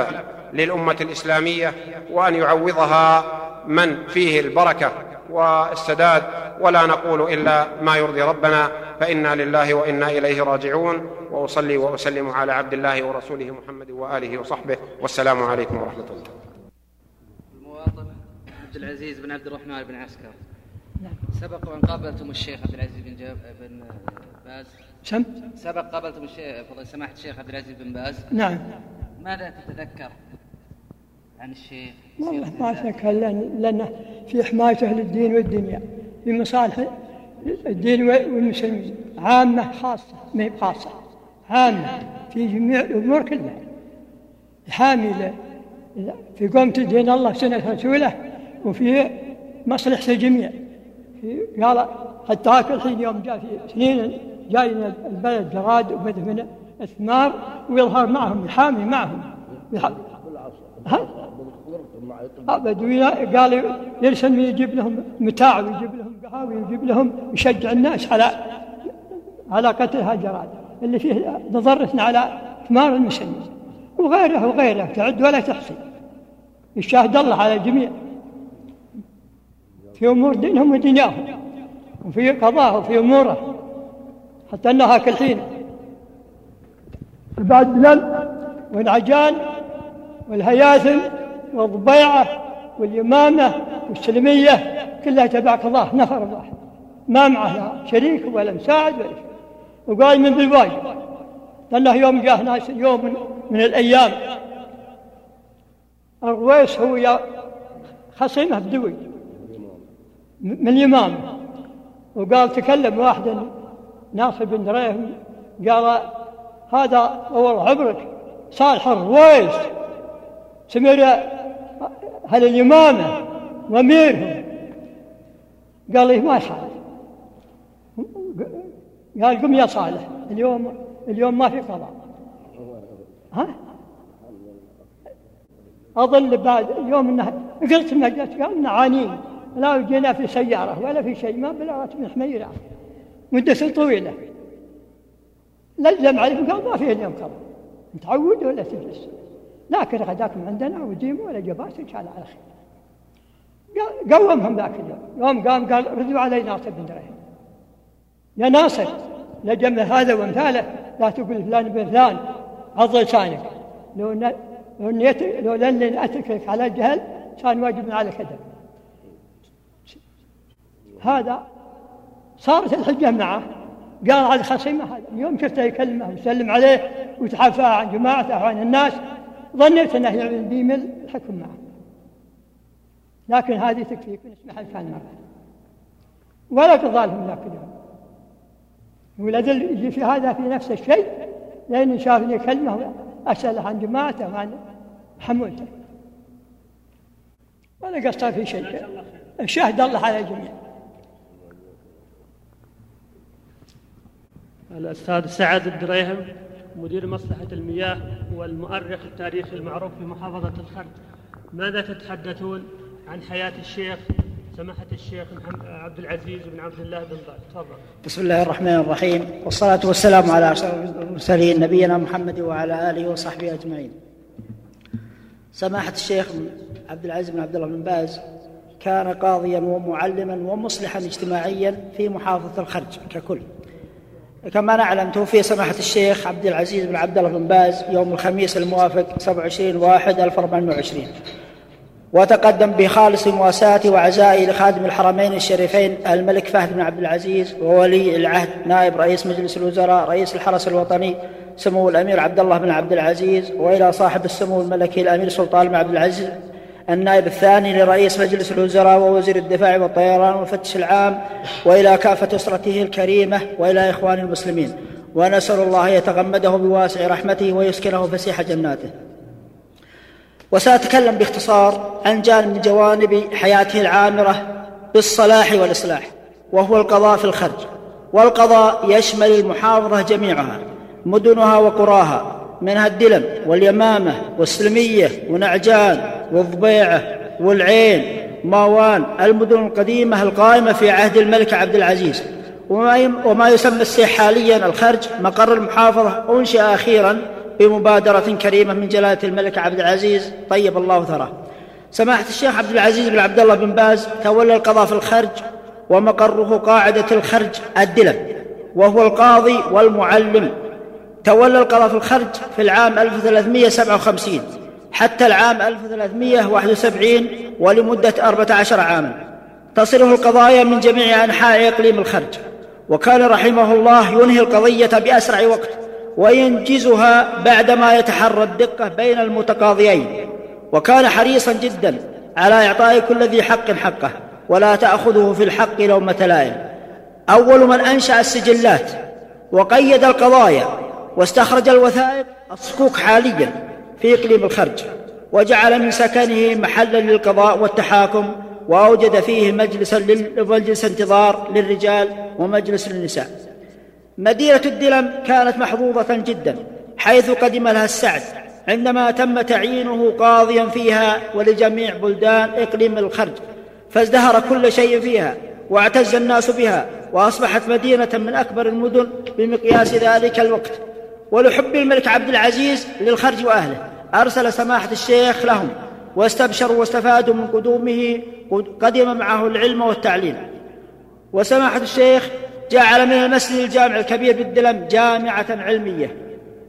للأمة الإسلامية وأن يعوضها من فيه البركة. والسداد ولا نقول إلا ما يرضي ربنا فإنا لله وإنا إليه راجعون. وأصلي وأسلم على عبد الله ورسوله محمد وآله وصحبه. والسلام عليكم ورحمة الله. المواطن عبد العزيز بن عبد الرحمن بن عسكر. نعم. سبق وان قابلتم الشيخ عبد العزيز بن جاب بن باز؟ سم سبق قابلتم الشيخ سماحة الشيخ عبد العزيز بن باز؟ نعم. ماذا تتذكر؟ عن الشيخ والله ما اتذكر لأنه في حمايته للدين والدنيا في مصالح الدين والمسلمين عامة خاصة ما هي خاصة عامة في جميع الأمور كلها. حامي في قومة دين الله سنة رسوله وفي مصلحة الجميع. قال حتى الحين يوم جاء في سنين جاينا البلد جراد وبدأ من الثمار ويظهر معهم يحامي معهم. بدوي قال يرسل يجيب لهم متاع ويجيب لهم قهاوي ويجيب لهم يشجع الناس على على قتل هالجراد اللي فيه مضرتنا على ثمار المسلمين. وغيره وغيره تعد ولا تحصي. يشاهد الله على الجميع. في أمور دينهم ودنياهم. وفي قضاه وفي أموره. حتى أنها كل حين بعد بلال والعجان والهياثم والضبيعة واليمامة والسلمية كلها تبع قضاء نفر واحد ما معه لا شريك ولا مساعد ولا شيء. وقال من بالواجب لأنه يوم جاه ناس يوم من, من الأيام. الرويس هو خصيمة بدوي من اليمامة. وقال تكلم واحد ناصر بن دريه قال هذا أول عبرك صالح الرويس. سمر هل الإمامة وأميرهم؟ قال لي ما صالح قال قم يا صالح اليوم اليوم ما في قضاء. ها؟ أظل بعد يوم إنه قلت ما جت قال نعانين لا جينا في سيارة ولا في شيء ما بلغت من حميرة مدة طويلة. لزم عليهم قال ما فيه اليوم قضاء. متعود ولا تجلس؟ لكن غداكم عندنا وديموا ولا جبات إن شاء الله على خير. قومهم ذاك اليوم. يوم قام قال ردوا علي ناصر بن درهم. يا ناصر لجمع هذا وامثاله لا تقول فلان بن فلان. عض لسانك. لو ن... لو نيت لو لن أتركك على الجهل كان واجب على كذا. هذا صارت الحجة معه. قال على الخصيمه هذا. اليوم شفته يكلمه ويسلم عليه ويتحافى عن جماعته وعن الناس. ظنيت انه يعمل بيمل الحكم معه. لكن هذه تكفيك ونسمح كان معه ولا تظالهم ذاك اليوم والأدل يجي في هذا في نفس الشيء لأن شافني كلمة أسأله عن جماعته وعن حمولته ولا قصر في شيء. شهد الله على الجميع. الأستاذ سعد الدريهم. مدير مصلحة المياه والمؤرخ التاريخي المعروف في محافظة الخرج ماذا تتحدثون عن حياة الشيخ سماحة الشيخ عبد العزيز بن عبد الله بن باز؟ تفضل. بسم الله الرحمن الرحيم. والصلاة والسلام على أشرف المرسلين نبينا محمد وعلى آله وصحبه أجمعين. سماحة الشيخ عبد العزيز بن عبد الله بن باز كان قاضيا ومعلما ومصلحا اجتماعيا في محافظة الخرج ككل. كما نعلم توفي سماحة الشيخ عبد العزيز بن عبد الله بن باز يوم الخميس الموافق 27 واحد 1420 وتقدم بخالص مواساته وعزائي لخادم الحرمين الشريفين الملك فهد بن عبد العزيز وولي العهد نائب رئيس مجلس الوزراء رئيس الحرس الوطني سمو الأمير عبد الله بن عبد العزيز وإلى صاحب السمو الملكي الأمير سلطان بن عبد العزيز النائب الثاني لرئيس مجلس الوزراء ووزير الدفاع والطيران والفتش العام وإلى كافة أسرته الكريمة وإلى إخوان المسلمين. ونسأل الله يتغمده بواسع رحمته ويسكنه فسيح جناته. وسأتكلم باختصار عن جانب من جوانب حياته العامرة بالصلاح والإصلاح وهو القضاء في الخرج. والقضاء يشمل المحافظة جميعها مدنها وقراها منها الدلم واليمامة والسلمية ونعجان والضبيعة والعين ماوان المدن القديمة القائمة في عهد الملك عبد العزيز. وما يسمى السيح حاليا الخرج مقر المحافظة أنشئ أخيرا بمبادرة كريمة من جلالة الملك عبد العزيز. طيب الله ثراه. سماحة الشيخ عبد العزيز بن عبد الله بن باز تولى القضاء في الخرج ومقره قاعدة الخرج الدلم وهو القاضي والمعلم. تولى القضاء في الخرج في العام 1357 حتى العام 1371 ولمدة 14 عاما. تصله القضايا من جميع أنحاء إقليم الخرج. وكان رحمه الله ينهي القضية بأسرع وقت وينجزها بعدما يتحرى الدقة بين المتقاضيين. وكان حريصا جدا على إعطاء كل ذي حق حقه ولا تأخذه في الحق لومة لائم أول من أنشأ السجلات وقيد القضايا واستخرج الوثائق الصكوك حاليا في إقليم الخرج وجعل من سكنه محلا للقضاء والتحاكم وأوجد فيه مجلسا مجلس انتظار للرجال ومجلس للنساء. مدينة الدلم كانت محظوظة جدا حيث قدم لها السعد عندما تم تعيينه قاضيا فيها ولجميع بلدان إقليم الخرج فازدهر كل شيء فيها واعتز الناس بها وأصبحت مدينة من أكبر المدن بمقياس ذلك الوقت. ولحب الملك عبد العزيز للخرج وأهله. أرسل سماحة الشيخ لهم واستبشروا واستفادوا من قدومه قدم معه العلم والتعليم. وسماحة الشيخ جعل من المسجد الجامع الكبير بالدلم جامعة علمية.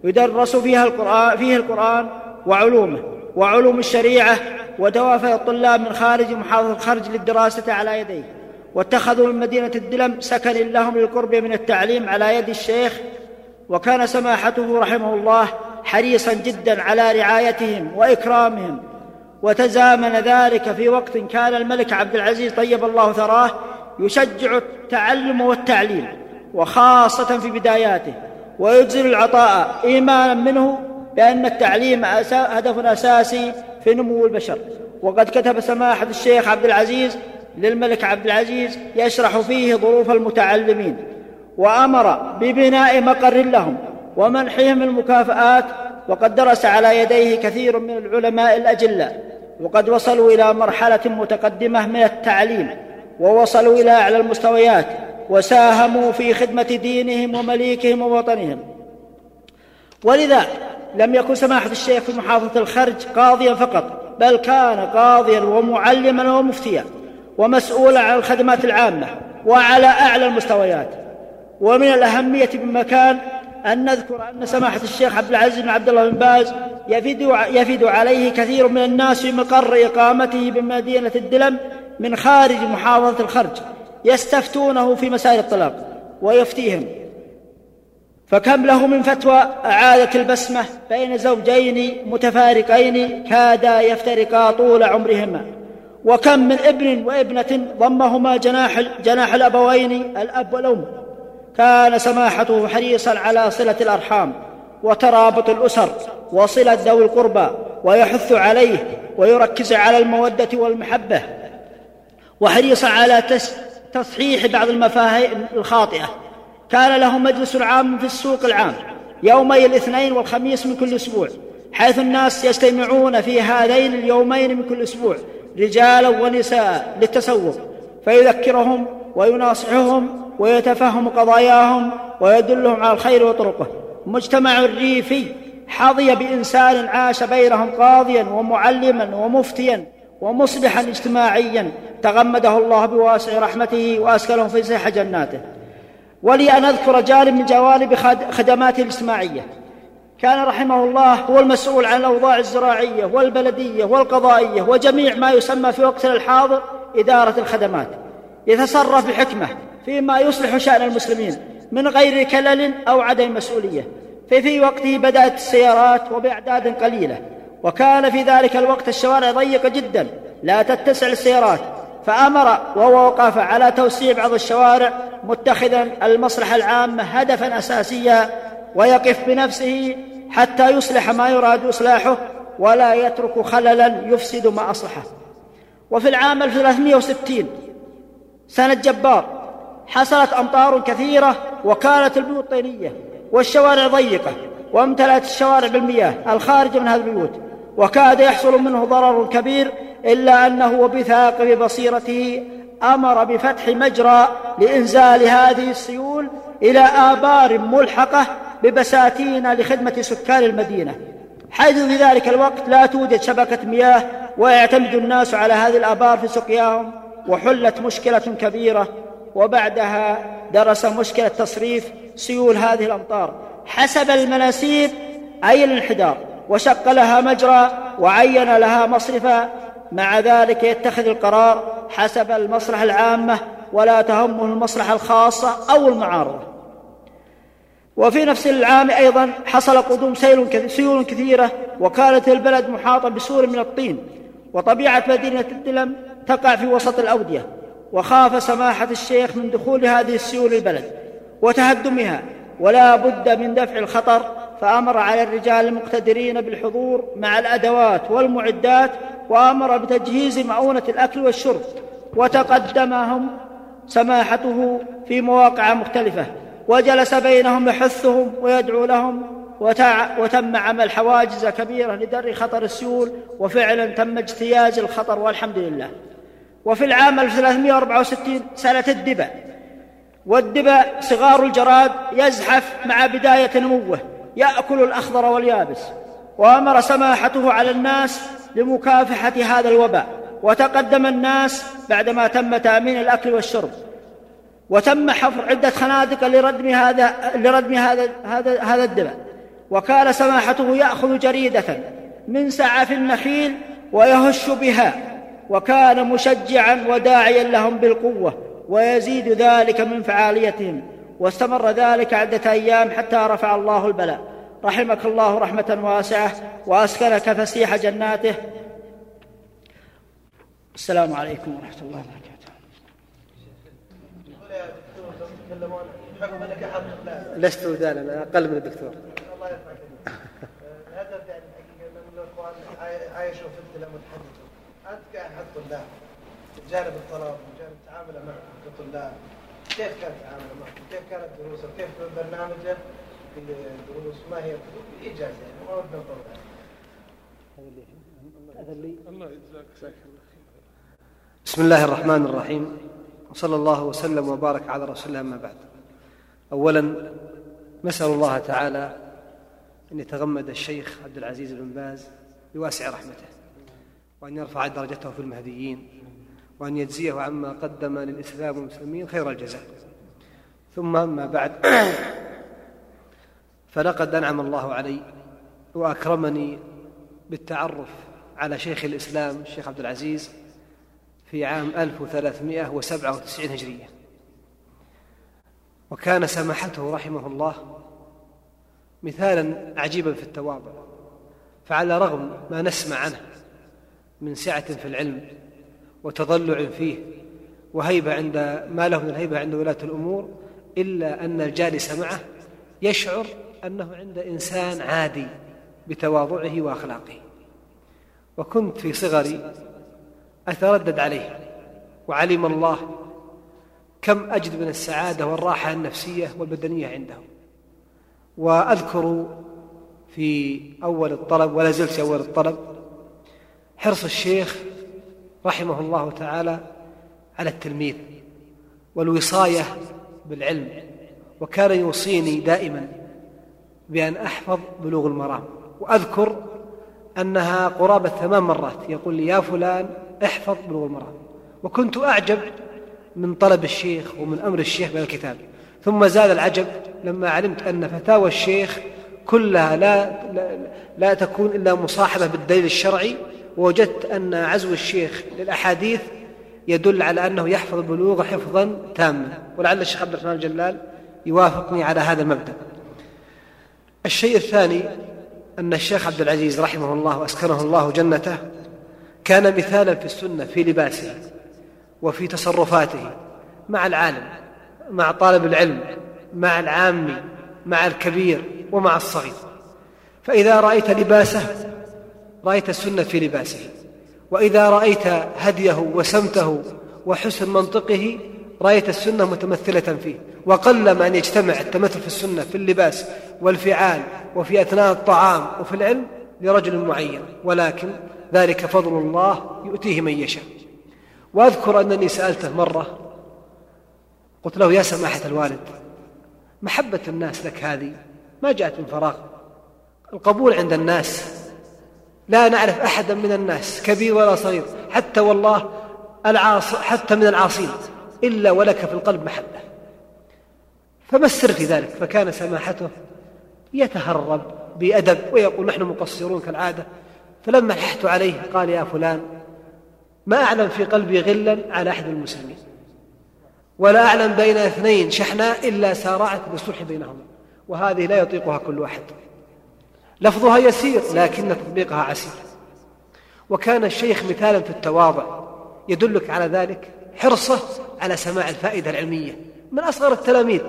يدرس فيها القرآن فيه القرآن وعلومه وعلوم الشريعة ودوافع الطلاب من خارج محافظة الخرج للدراسة على يديه. واتخذوا من مدينة الدلم سكن لهم للقرب من التعليم على يد الشيخ وكان سماحته رحمه الله حريصا جدا على رعايتهم وإكرامهم وتزامن ذلك في وقت كان الملك عبد العزيز طيب الله ثراه يشجع التعلم والتعليم وخاصة في بداياته ويجزل العطاء إيمانا منه بأن التعليم هدف أساسي في نمو البشر. وقد كتب سماحة الشيخ عبد العزيز للملك عبد العزيز يشرح فيه ظروف المتعلمين. وأمر ببناء مقر لهم ومنحهم المكافآت وقد درس على يديه كثير من العلماء الأجلاء وقد وصلوا إلى مرحلة متقدمة من التعليم ووصلوا إلى أعلى المستويات وساهموا في خدمة دينهم ومليكهم ووطنهم. ولذا لم يكن سماحة الشيخ في محافظة الخرج قاضيا فقط بل كان قاضيا ومعلما ومفتيا ومسؤولا عن الخدمات العامة وعلى أعلى المستويات. ومن الأهمية بمكان أن نذكر أن سماحة الشيخ عبد العزيز بن عبد الله بن باز يفيد, يفيد عليه كثير من الناس في مقر إقامته بمدينة الدلم من خارج محافظة الخرج يستفتونه في مسائل الطلاق ويفتيهم. فكم له من فتوى أعادت البسمة بين زوجين متفارقين كادا يفترقا طول عمرهما. وكم من ابن وابنة ضمهما جناح جناح الأبوين الأب والأم. كان سماحته حريصا على صلة الأرحام وترابط الأسر وصلة ذوي القربى ويحث عليه ويركز على المودة والمحبة وحريصا على تصحيح بعض المفاهيم الخاطئة. كان له مجلس عام في السوق العام يومي الاثنين والخميس من كل أسبوع حيث الناس يجتمعون في هذين اليومين من كل أسبوع رجالا ونساء للتسوق فيذكرهم ويناصحهم ويتفهم قضاياهم ويدلهم على الخير وطرقه. مجتمع ريفي حظي بإنسان عاش بينهم قاضيا ومعلما ومفتيا ومصلحا اجتماعيا تغمده الله بواسع رحمته وأسكنه في سيح جناته. ولي أن أذكر جانب من جوانب خدماته الاجتماعية. كان رحمه الله هو المسؤول عن الأوضاع الزراعية والبلدية والقضائية وجميع ما يسمى في وقتنا الحاضر إدارة الخدمات. يتصرف بحكمة فيما يصلح شأن المسلمين من غير كلل أو عدم مسؤولية. ففي وقته بدأت السيارات وبأعداد قليلة وكان في ذلك الوقت الشوارع ضيقة جدا لا تتسع السيارات. فأمر ووقف على توسيع بعض الشوارع متخذا المصلحة العامة هدفا أساسيا ويقف بنفسه حتى يصلح ما يراد إصلاحه ولا يترك خللا يفسد ما أصلحه. وفي العام 1360 سنة جبار حصلت أمطار كثيرة وكانت البيوت طينية والشوارع ضيقة وامتلأت الشوارع بالمياه الخارجة من هذه البيوت وكاد يحصل منه ضرر كبير إلا أنه وبثاقب بصيرته أمر بفتح مجرى لإنزال هذه السيول إلى آبار ملحقة ببساتين لخدمة سكان المدينة. حيث في ذلك الوقت لا توجد شبكة مياه ويعتمد الناس على هذه الآبار في سقياهم وحلت مشكلة كبيرة وبعدها درس مشكلة تصريف سيول هذه الأمطار. حسب المناسيب أي الانحدار. وشق لها مجرى وعين لها مصرفا مع ذلك يتخذ القرار حسب المصلحة العامة ولا تهمه المصلحة الخاصة أو المعارضة. وفي نفس العام أيضا حصل قدوم سيل سيول كثيرة وكانت البلد محاطة بسور من الطين. وطبيعة مدينة الدلم تقع في وسط الأودية. وخاف سماحة الشيخ من دخول هذه السيول البلد وتهدمها ولا بد من دفع الخطر فأمر على الرجال المقتدرين بالحضور مع الأدوات والمعدات وأمر بتجهيز مؤونة الأكل والشرب وتقدمهم سماحته في مواقع مختلفة وجلس بينهم يحثهم ويدعو لهم وتم عمل حواجز كبيرة لدرء خطر السيول وفعلا تم اجتياز الخطر والحمد لله. وفي العام 1364 سنة الدبا والدبا صغار الجراد يزحف مع بداية نموه يأكل الأخضر واليابس وأمر سماحته على الناس لمكافحة هذا الوباء وتقدم الناس بعدما تم تأمين الأكل والشرب. وتم حفر عدة خنادق لردم هذا لردم هذا هذا هذا الدبا. وكان سماحته يأخذ جريدة من سعف النخيل ويهش بها. وكان مشجعا وداعيا لهم بالقوة ويزيد ذلك من فعاليتهم. واستمر ذلك عدة أيام حتى رفع الله البلاء. رحمك الله رحمة واسعة وأسكنك فسيح جناته. السلام عليكم ورحمة الله وبركاته. لست أنا أقل من الدكتور. الله يرفعك. الهدف يعني الحقيقة ان الاخوان عايشوا في الدلم وتحدثوا انت كاحد طلاب جانب الطلب وجانب تعامله معك كطلاب كيف كان تعامله معك؟ كيف كانت دروسه؟ كيف برنامجه في الدروس؟ ما هي بإيجاز يعني ما ودنا نطول هذا اللي الله يجزاك بسم الله الرحمن الرحيم وصلى الله وسلم وبارك على رسول الله أما بعد اولا نسأل الله تعالى أن يتغمد الشيخ عبد العزيز بن باز بواسع رحمته وأن يرفع درجته في المهديين وأن يجزيه عما قدم للإسلام والمسلمين خير الجزاء. ثم أما بعد فلقد أنعم الله علي وأكرمني بالتعرف على شيخ الإسلام الشيخ عبد العزيز في عام 1397 هجرية. وكان سماحته رحمه الله مثالا عجيبا في التواضع فعلى رغم ما نسمع عنه من سعة في العلم وتضلع فيه وهيبة عند ما له من الهيبة عند ولاة الأمور إلا أن الجالس معه يشعر أنه عند إنسان عادي بتواضعه وأخلاقه. وكنت في صغري أتردد عليه وعلم الله كم أجد من السعادة والراحة النفسية والبدنية عنده. وأذكر في أول الطلب ولا زلت في أول الطلب حرص الشيخ رحمه الله تعالى على التلميذ والوصاية بالعلم وكان يوصيني دائما بأن أحفظ بلوغ المرام. وأذكر أنها قرابة ثمان مرات يقول لي يا فلان احفظ بلوغ المرام. وكنت أعجب من طلب الشيخ ومن أمر الشيخ بالكتاب ثم زاد العجب لما علمت أن فتاوى الشيخ كلها لا, لا, لا تكون إلا مصاحبة بالدليل الشرعي ووجدت أن عزو الشيخ للأحاديث يدل على أنه يحفظ البلوغ حفظا تاما. ولعل الشيخ عبد الرحمن الجلال يوافقني على هذا المبدأ. الشيء الثاني أن الشيخ عبد العزيز رحمه الله وأسكنه الله جنته كان مثالا في السنة في لباسه وفي تصرفاته مع العالم مع طالب العلم مع العامي مع الكبير ومع الصغير. فإذا رأيت لباسه رأيت السنة في لباسه. وإذا رأيت هديه وسمته وحسن منطقه رأيت السنة متمثلة فيه. وقلما أن يجتمع التمثل في السنة في اللباس والفعال وفي أثناء الطعام وفي العلم لرجل معين. ولكن ذلك فضل الله يؤتيه من يشاء. وأذكر أنني سألته مرة قلت له يا سماحة الوالد محبة الناس لك هذه ما جاءت من فراغ. القبول عند الناس لا نعرف أحدا من الناس كبير ولا صغير حتى والله العاص حتى من العاصين إلا ولك في القلب محبه فما السر في ذلك؟ فكان سماحته يتهرب بأدب ويقول نحن مقصرون كالعادة. فلما لححت عليه قال يا فلان ما أعلم في قلبي غلا على أحد المسلمين ولا أعلم بين اثنين شحناء إلا سارعت بالصلح بينهما وهذه لا يطيقها كل واحد. لفظها يسير لكن تطبيقها عسير. وكان الشيخ مثالا في التواضع يدلك على ذلك حرصه على سماع الفائدة العلمية من أصغر التلاميذ.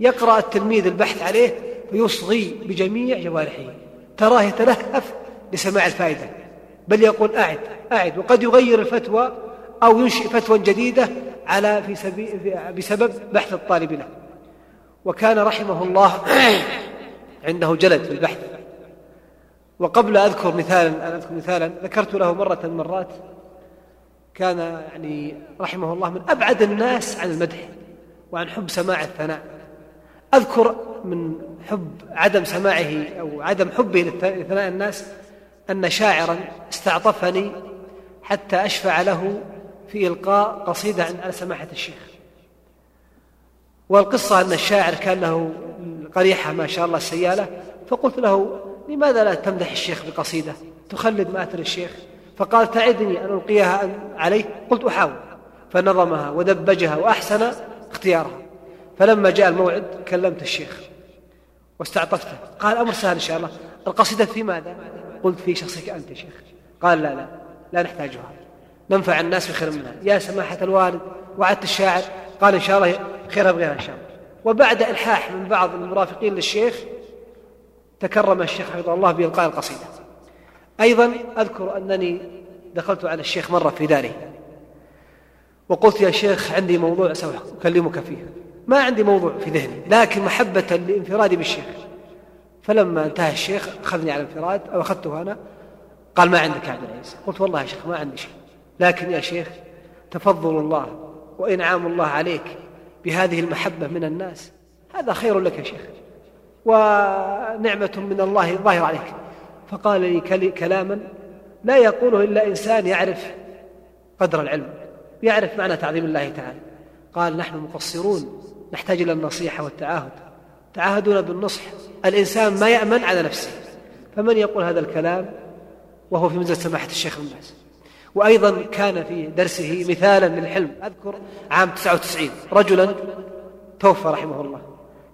يقرأ التلميذ البحث عليه فيصغي بجميع جوارحه. تراه يتلهف لسماع الفائدة. بل يقول أعد أعد. وقد يغير الفتوى أو ينشئ فتوى جديدة على في سبي بسبب بحث الطالب له. وكان رحمه الله عنده جلد في البحث. وقبل أذكر مثالا أن أذكر مثالا ذكرت له مرة من المرات كان يعني رحمه الله من أبعد الناس عن المدح وعن حب سماع الثناء. أذكر من حب عدم سماعه أو عدم حبه لثناء الناس أن شاعرا استعطفني حتى أشفع له في إلقاء قصيدة عن سماحة الشيخ. والقصة أن الشاعر كان له قريحة ما شاء الله السيالة فقلت له لماذا لا تمدح الشيخ بقصيدة؟ تخلد مآثر الشيخ. فقال تعدني أن ألقيها عليه؟ قلت أحاول. فنظمها ودبجها وأحسن اختيارها فلما جاء الموعد كلمت الشيخ واستعطفته. قال أمر سهل إن شاء الله. القصيدة في ماذا؟ قلت في شخصك أنت يا شيخ. قال لا لا لا نحتاجها. ننفع الناس بخير منها. يا سماحة الوالد وعدت الشاعر. قال إن شاء الله خيرها بغيرها إن شاء الله. وبعد إلحاح من بعض المرافقين للشيخ تكرم الشيخ حفظه الله بإلقاء القصيدة. أيضا أذكر أنني دخلت على الشيخ مرة في داره وقلت يا شيخ عندي موضوع سأكلمك فيه. ما عندي موضوع في ذهني لكن محبة لانفرادي بالشيخ. فلما انتهى الشيخ أخذني على انفراد أو أخذته أنا قال ما عندك عبد العزيز. قلت والله يا شيخ ما عندي شيء. لكن يا شيخ تفضل الله وإنعام الله عليك بهذه المحبة من الناس. هذا خير لك يا شيخ. ونعمة من الله ظاهر عليك. فقال لي كلاما لا يقوله إلا إنسان يعرف قدر العلم يعرف معنى تعظيم الله تعالى. قال نحن مقصرون نحتاج إلى النصيحة والتعاهد. تعاهدون بالنصح الإنسان ما يأمن على نفسه. فمن يقول هذا الكلام؟ وهو في منزلة سماحة الشيخ بن باز وأيضا كان في درسه مثالا للحلم أذكر عام 99 رجلا توفى رحمه الله.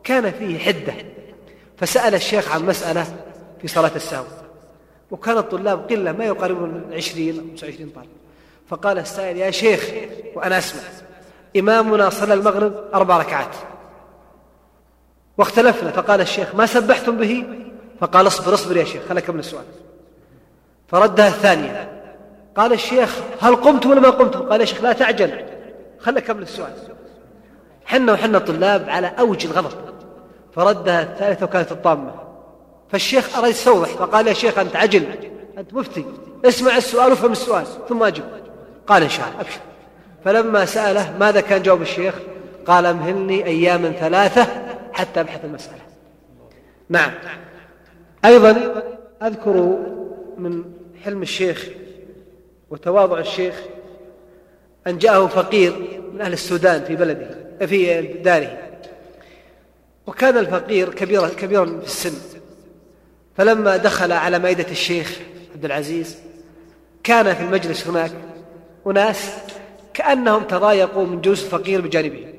كان فيه حدة فسأل الشيخ عن مسألة في صلاة السهو وكان الطلاب قلة ما يقاربون العشرين أو 29 طالب. فقال السائل يا شيخ وأنا أسمع. إمامنا صلى المغرب أربع ركعات. واختلفنا. فقال الشيخ ما سبحتم به؟ فقال اصبر اصبر يا شيخ خلك من السؤال. فردها الثانية. قال الشيخ هل قمت ولا ما قمت قال يا شيخ لا تعجل خلك من السؤال. حنا وحنا الطلاب على أوج الغضب. فردها الثالثة وكانت الطامة فالشيخ أراد يستوضح فقال يا شيخ أنت عجل أنت مفتي اسمع السؤال وافهم السؤال ثم أجب. قال إن شاء الله أبشر. فلما سأله ماذا كان جواب الشيخ؟ قال أمهلني أياما ثلاثة حتى أبحث المسألة. نعم. أيضا أذكر من حلم الشيخ وتواضع الشيخ أن جاءه فقير من أهل السودان في بلده في داره. وكان الفقير كبيرا كبيرا في السن. فلما دخل على مائدة الشيخ عبد العزيز كان في المجلس هناك أناس كأنهم تضايقوا من جلوس الفقير بجانبه.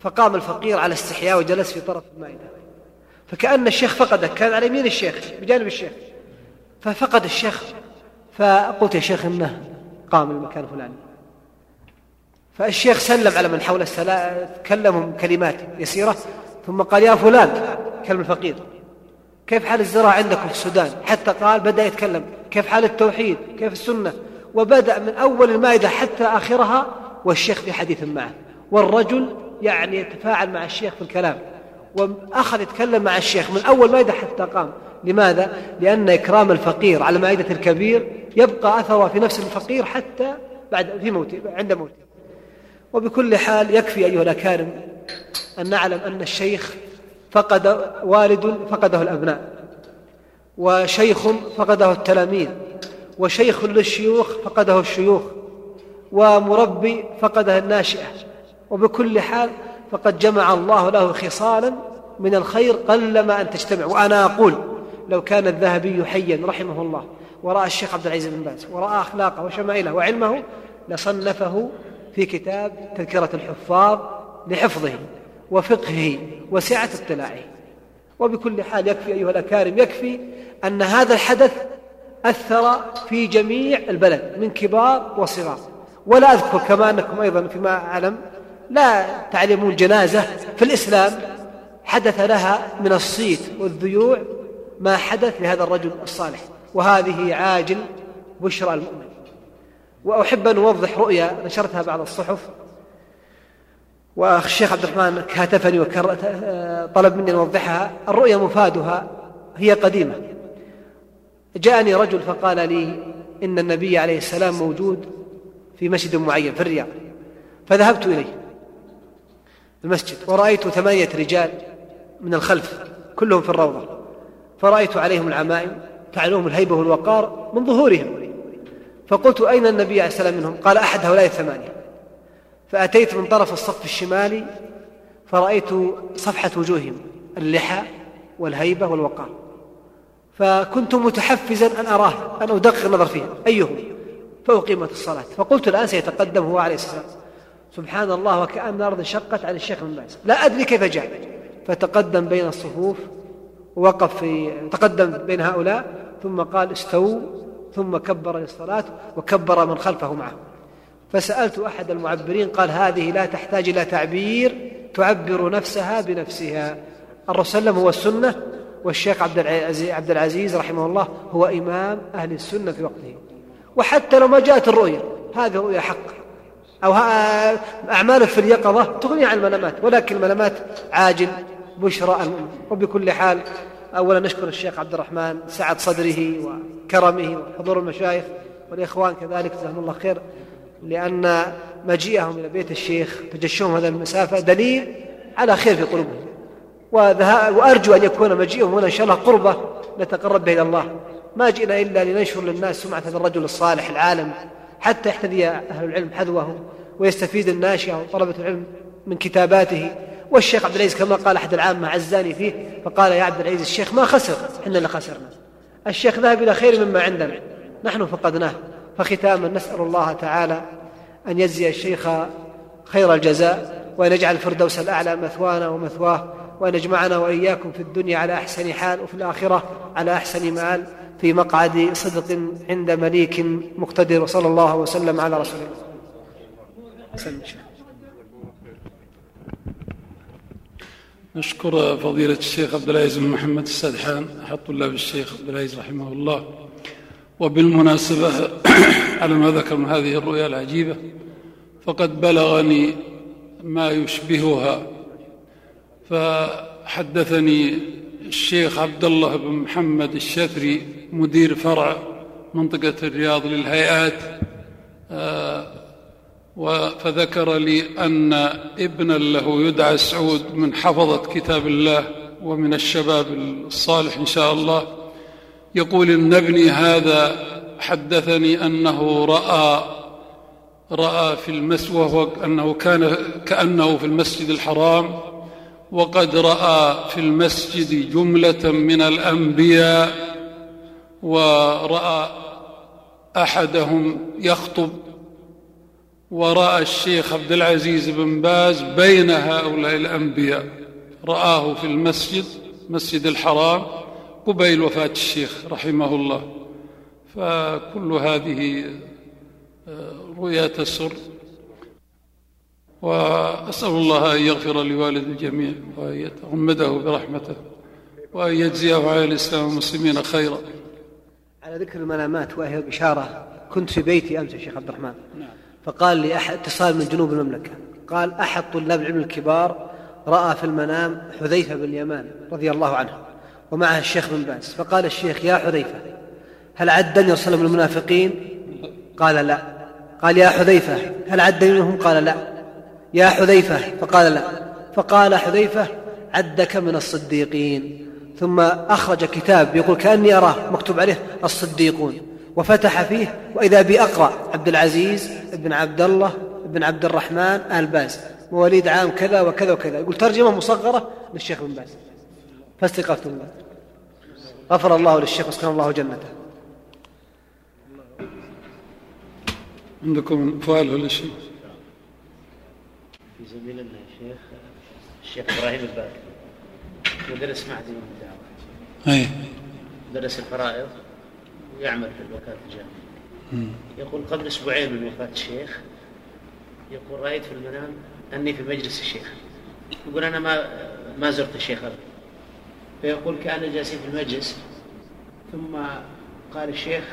فقام الفقير على استحياء وجلس في طرف المائدة. فكأن الشيخ فقده كان على يمين الشيخ بجانب الشيخ. ففقد الشيخ فقلت يا شيخ إنه قام المكان الفلاني. فالشيخ سلم على من حوله كلمهم كلمات يسيرة ثم قال يا فلان كلم الفقير كيف حال الزراعة عندكم في السودان؟ حتى قال بدأ يتكلم كيف حال التوحيد؟ كيف السنة؟ وبدأ من أول المائدة حتى آخرها والشيخ في حديث معه والرجل يعني يتفاعل مع الشيخ في الكلام وأخذ يتكلم مع الشيخ من أول مائدة حتى قام. لماذا؟ لأن إكرام الفقير على مائدة الكبير يبقى أثره في نفس الفقير حتى بعد في موته عند موته. وبكل حال يكفي أيها الأكارم أن نعلم أن الشيخ فقد والد فقده الأبناء وشيخ فقده التلاميذ وشيخ للشيوخ فقده الشيوخ ومربي فقده الناشئة وبكل حال فقد جمع الله له خصالا من الخير قلما أن تجتمع. وأنا أقول لو كان الذهبي حيا رحمه الله ورأى الشيخ عبد العزيز بن باز ورأى أخلاقه وشمائله وعلمه لصنفه في كتاب تذكرة الحفاظ لحفظه وفقهه وسعة اطلاعه. وبكل حال يكفي أيها الأكارم يكفي أن هذا الحدث أثر في جميع البلد من كبار وصغار. ولا أذكر كما أنكم أيضا فيما أعلم لا تعلمون جنازة في الإسلام حدث لها من الصيت والذيوع ما حدث لهذا الرجل الصالح. وهذه عاجل بشرى المؤمن. وأحب أن أوضح رؤيا نشرتها بعض الصحف. والشيخ عبد الرحمن كاتفني وطلب مني أن أوضحها. الرؤيا مفادها هي قديمة. جاءني رجل فقال لي إن النبي عليه السلام موجود في مسجد معين في الرياض. فذهبت إليه المسجد ورأيت ثمانية رجال من الخلف كلهم في الروضة. فرأيت عليهم العمائم تعلوهم الهيبة والوقار من ظهورهم. فقلت أين النبي عليه السلام منهم؟ قال أحد هؤلاء الثمانية. فأتيت من طرف الصف الشمالي فرأيت صفحة وجوههم اللحى والهيبة والوقار. فكنت متحفزا أن أراه أن أدقق النظر فيه أيهم؟ فأقيمت الصلاة. فقلت الآن سيتقدم هو عليه السلام. سبحان الله وكأن الأرض انشقت عن الشيخ بن باز. لا أدري كيف جاء. فتقدم بين الصفوف ووقف في تقدم بين هؤلاء ثم قال استووا. ثم كبر للصلاة وكبر من خلفه معه. فسألت أحد المعبرين قال هذه لا تحتاج إلى تعبير تعبر نفسها بنفسها. الرسول صلى الله عليه وسلم هو السنة والشيخ عبد العزيز, رحمه الله هو إمام أهل السنة في وقته. وحتى لو ما جاءت الرؤيا هذه رؤيا حق. أو أعمال في اليقظة تغني عن المنامات ولكن المنامات عاجل بشرى وبكل حال أولا نشكر الشيخ عبد الرحمن سعة صدره وكرمه وحضور المشايخ والإخوان كذلك جزاهم الله خير لأن مجيئهم إلى بيت الشيخ تجشمهم هذه المسافة دليل على خير في قلوبهم. وأرجو أن يكون مجيئهم هنا إن شاء الله قربة نتقرب به إلى الله. ما جئنا إلا لننشر للناس سمعة هذا الرجل الصالح العالم حتى يحتذي أهل العلم حذوه ويستفيد الناشئة وطلبة العلم من كتاباته. والشيخ عبد العزيز كما قال أحد العامة عزاني فيه فقال يا عبد العزيز الشيخ ما خسر إحنا اللي خسرنا. الشيخ ذهب إلى خير مما عندنا نحن فقدناه. فختاما نسأل الله تعالى أن يجزي الشيخ خير الجزاء وأن يجعل الفردوس الأعلى مثوانا ومثواه وأن يجمعنا وإياكم في الدنيا على أحسن حال وفي الآخرة على أحسن مآل في مقعد صدق عند مليك مقتدر وصلى الله وسلم على رسول الله. نشكر فضيلة الشيخ عبد العزيز بن محمد السدحان أحد طلاب الشيخ عبد العزيز رحمه الله. وبالمناسبة على ما ذكر من هذه الرؤيا العجيبة فقد بلغني ما يشبهها. فحدثني الشيخ عبد الله بن محمد الشثري مدير فرع منطقة الرياض للهيئات آه، فذكر لي أن ابنا له يدعى سعود من حفظة كتاب الله ومن الشباب الصالح إن شاء الله. يقول إن ابني هذا حدثني أنه رأى رأى في المسجد وهو أنه كان كأنه في المسجد الحرام وقد رأى في المسجد جملة من الأنبياء ورأى أحدهم يخطب وراى الشيخ عبد العزيز بن باز بين هؤلاء الأنبياء. رآه في المسجد مسجد الحرام قبيل وفاة الشيخ رحمه الله. فكل هذه آه، رؤيا تسر. وأسأل الله أن يغفر لوالد الجميع وأن يتغمده برحمته وأن يجزيه على الإسلام والمسلمين خيرا. على ذكر المنامات وهي بشارة كنت في بيتي أمس يا شيخ عبد الرحمن. فقال لي أحد اتصال من جنوب المملكة. قال أحد طلاب العلم الكبار رأى في المنام حذيفة بن اليمان رضي الله عنه ومعه الشيخ بن باز. فقال الشيخ يا حذيفة هل عدني وسلم المنافقين؟ قال لا. قال يا حذيفة هل عدني منهم؟ قال لا. يا حذيفة فقال لا. فقال حذيفة عدك من الصديقين. ثم أخرج كتاب يقول كأني أراه مكتوب عليه الصديقون. وفتح فيه وإذا بي أقرأ عبد العزيز بن عبد الله بن عبد الرحمن آل باز مواليد عام كذا وكذا وكذا يقول ترجمة مصغرة للشيخ بن باز. فاستيقظت من غفر الله للشيخ وسكن الله جنته. عندكم سؤال ولا شيء؟ في زميلنا الشيخ الشيخ إبراهيم الباكر مدرس معهد الدعوة. أي. درس الفرائض. ويعمل في الوكالة الجامعية. يقول قبل أسبوعين من وفاة الشيخ يقول رأيت في المنام أني في مجلس الشيخ. يقول أنا ما ما زرت الشيخ ابدا. فيقول كأن جالسين في المجلس ثم قال الشيخ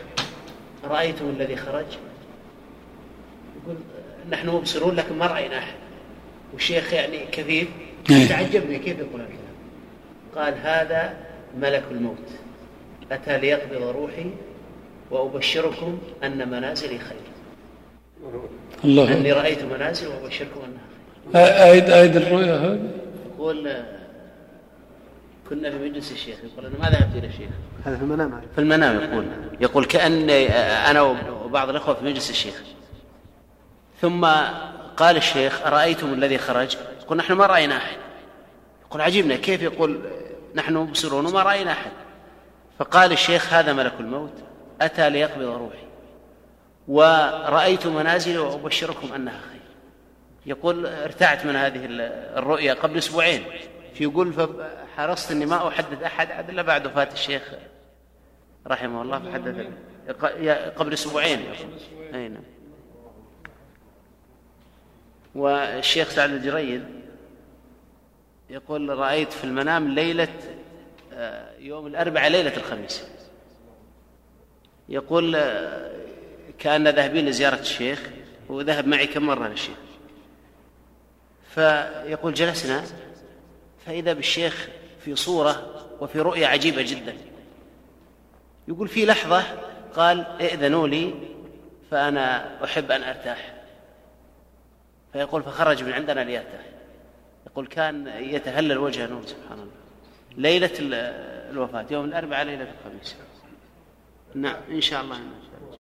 رأيتم الذي خرج؟ يقول نحن مبصرون لكن ما رأينا أحد. والشيخ يعني كثير إيه. تعجبني كيف يقول الكلام قال هذا ملك الموت. أتى ليقبض روحي وأبشركم أن منازلي خير. الله. أني. رأيت منازل وأبشركم أنها خير. أعيد أعيد الرؤيا هذه. يقول كنا في مجلس الشيخ يقول أنا ما ذهبت إلى الشيخ هذا في المنام. في المنام يقول. يقول كأني أنا وبعض الأخوة في مجلس الشيخ. ثم قال الشيخ أرأيتم الذي خرج؟ يقول نحن ما رأينا أحد. يقول عجبنا كيف يقول نحن مبصرون وما رأينا أحد. فقال الشيخ هذا ملك الموت. أتى ليقبض روحي. ورأيت منازلي وأبشركم أنها خير. يقول ارتعت من هذه الرؤيا قبل أسبوعين. يقول فحرصت أني ما أحدث أحد إلا بعد وفاة الشيخ رحمه الله فحدث قبل أسبوعين. أي نعم. والشيخ سعد الجريد يقول رأيت في المنام ليلة آه، يوم الأربعاء ليلة الخميس. يقول آه، كأن ذاهبين لزيارة الشيخ وذهب معي كم مرة للشيخ فيقول جلسنا؟ فإذا بالشيخ في صورة وفي رؤية عجيبة جدا. يقول في لحظة قال إئذنوا لي فأنا أحب أن أرتاح. فيقول فخرج من عندنا ليرتاح. يقول كان يتهلل وجه نور سبحان الله. ليلة الوفاة يوم الأربعاء ليلة الخميس. نعم إن شاء الله.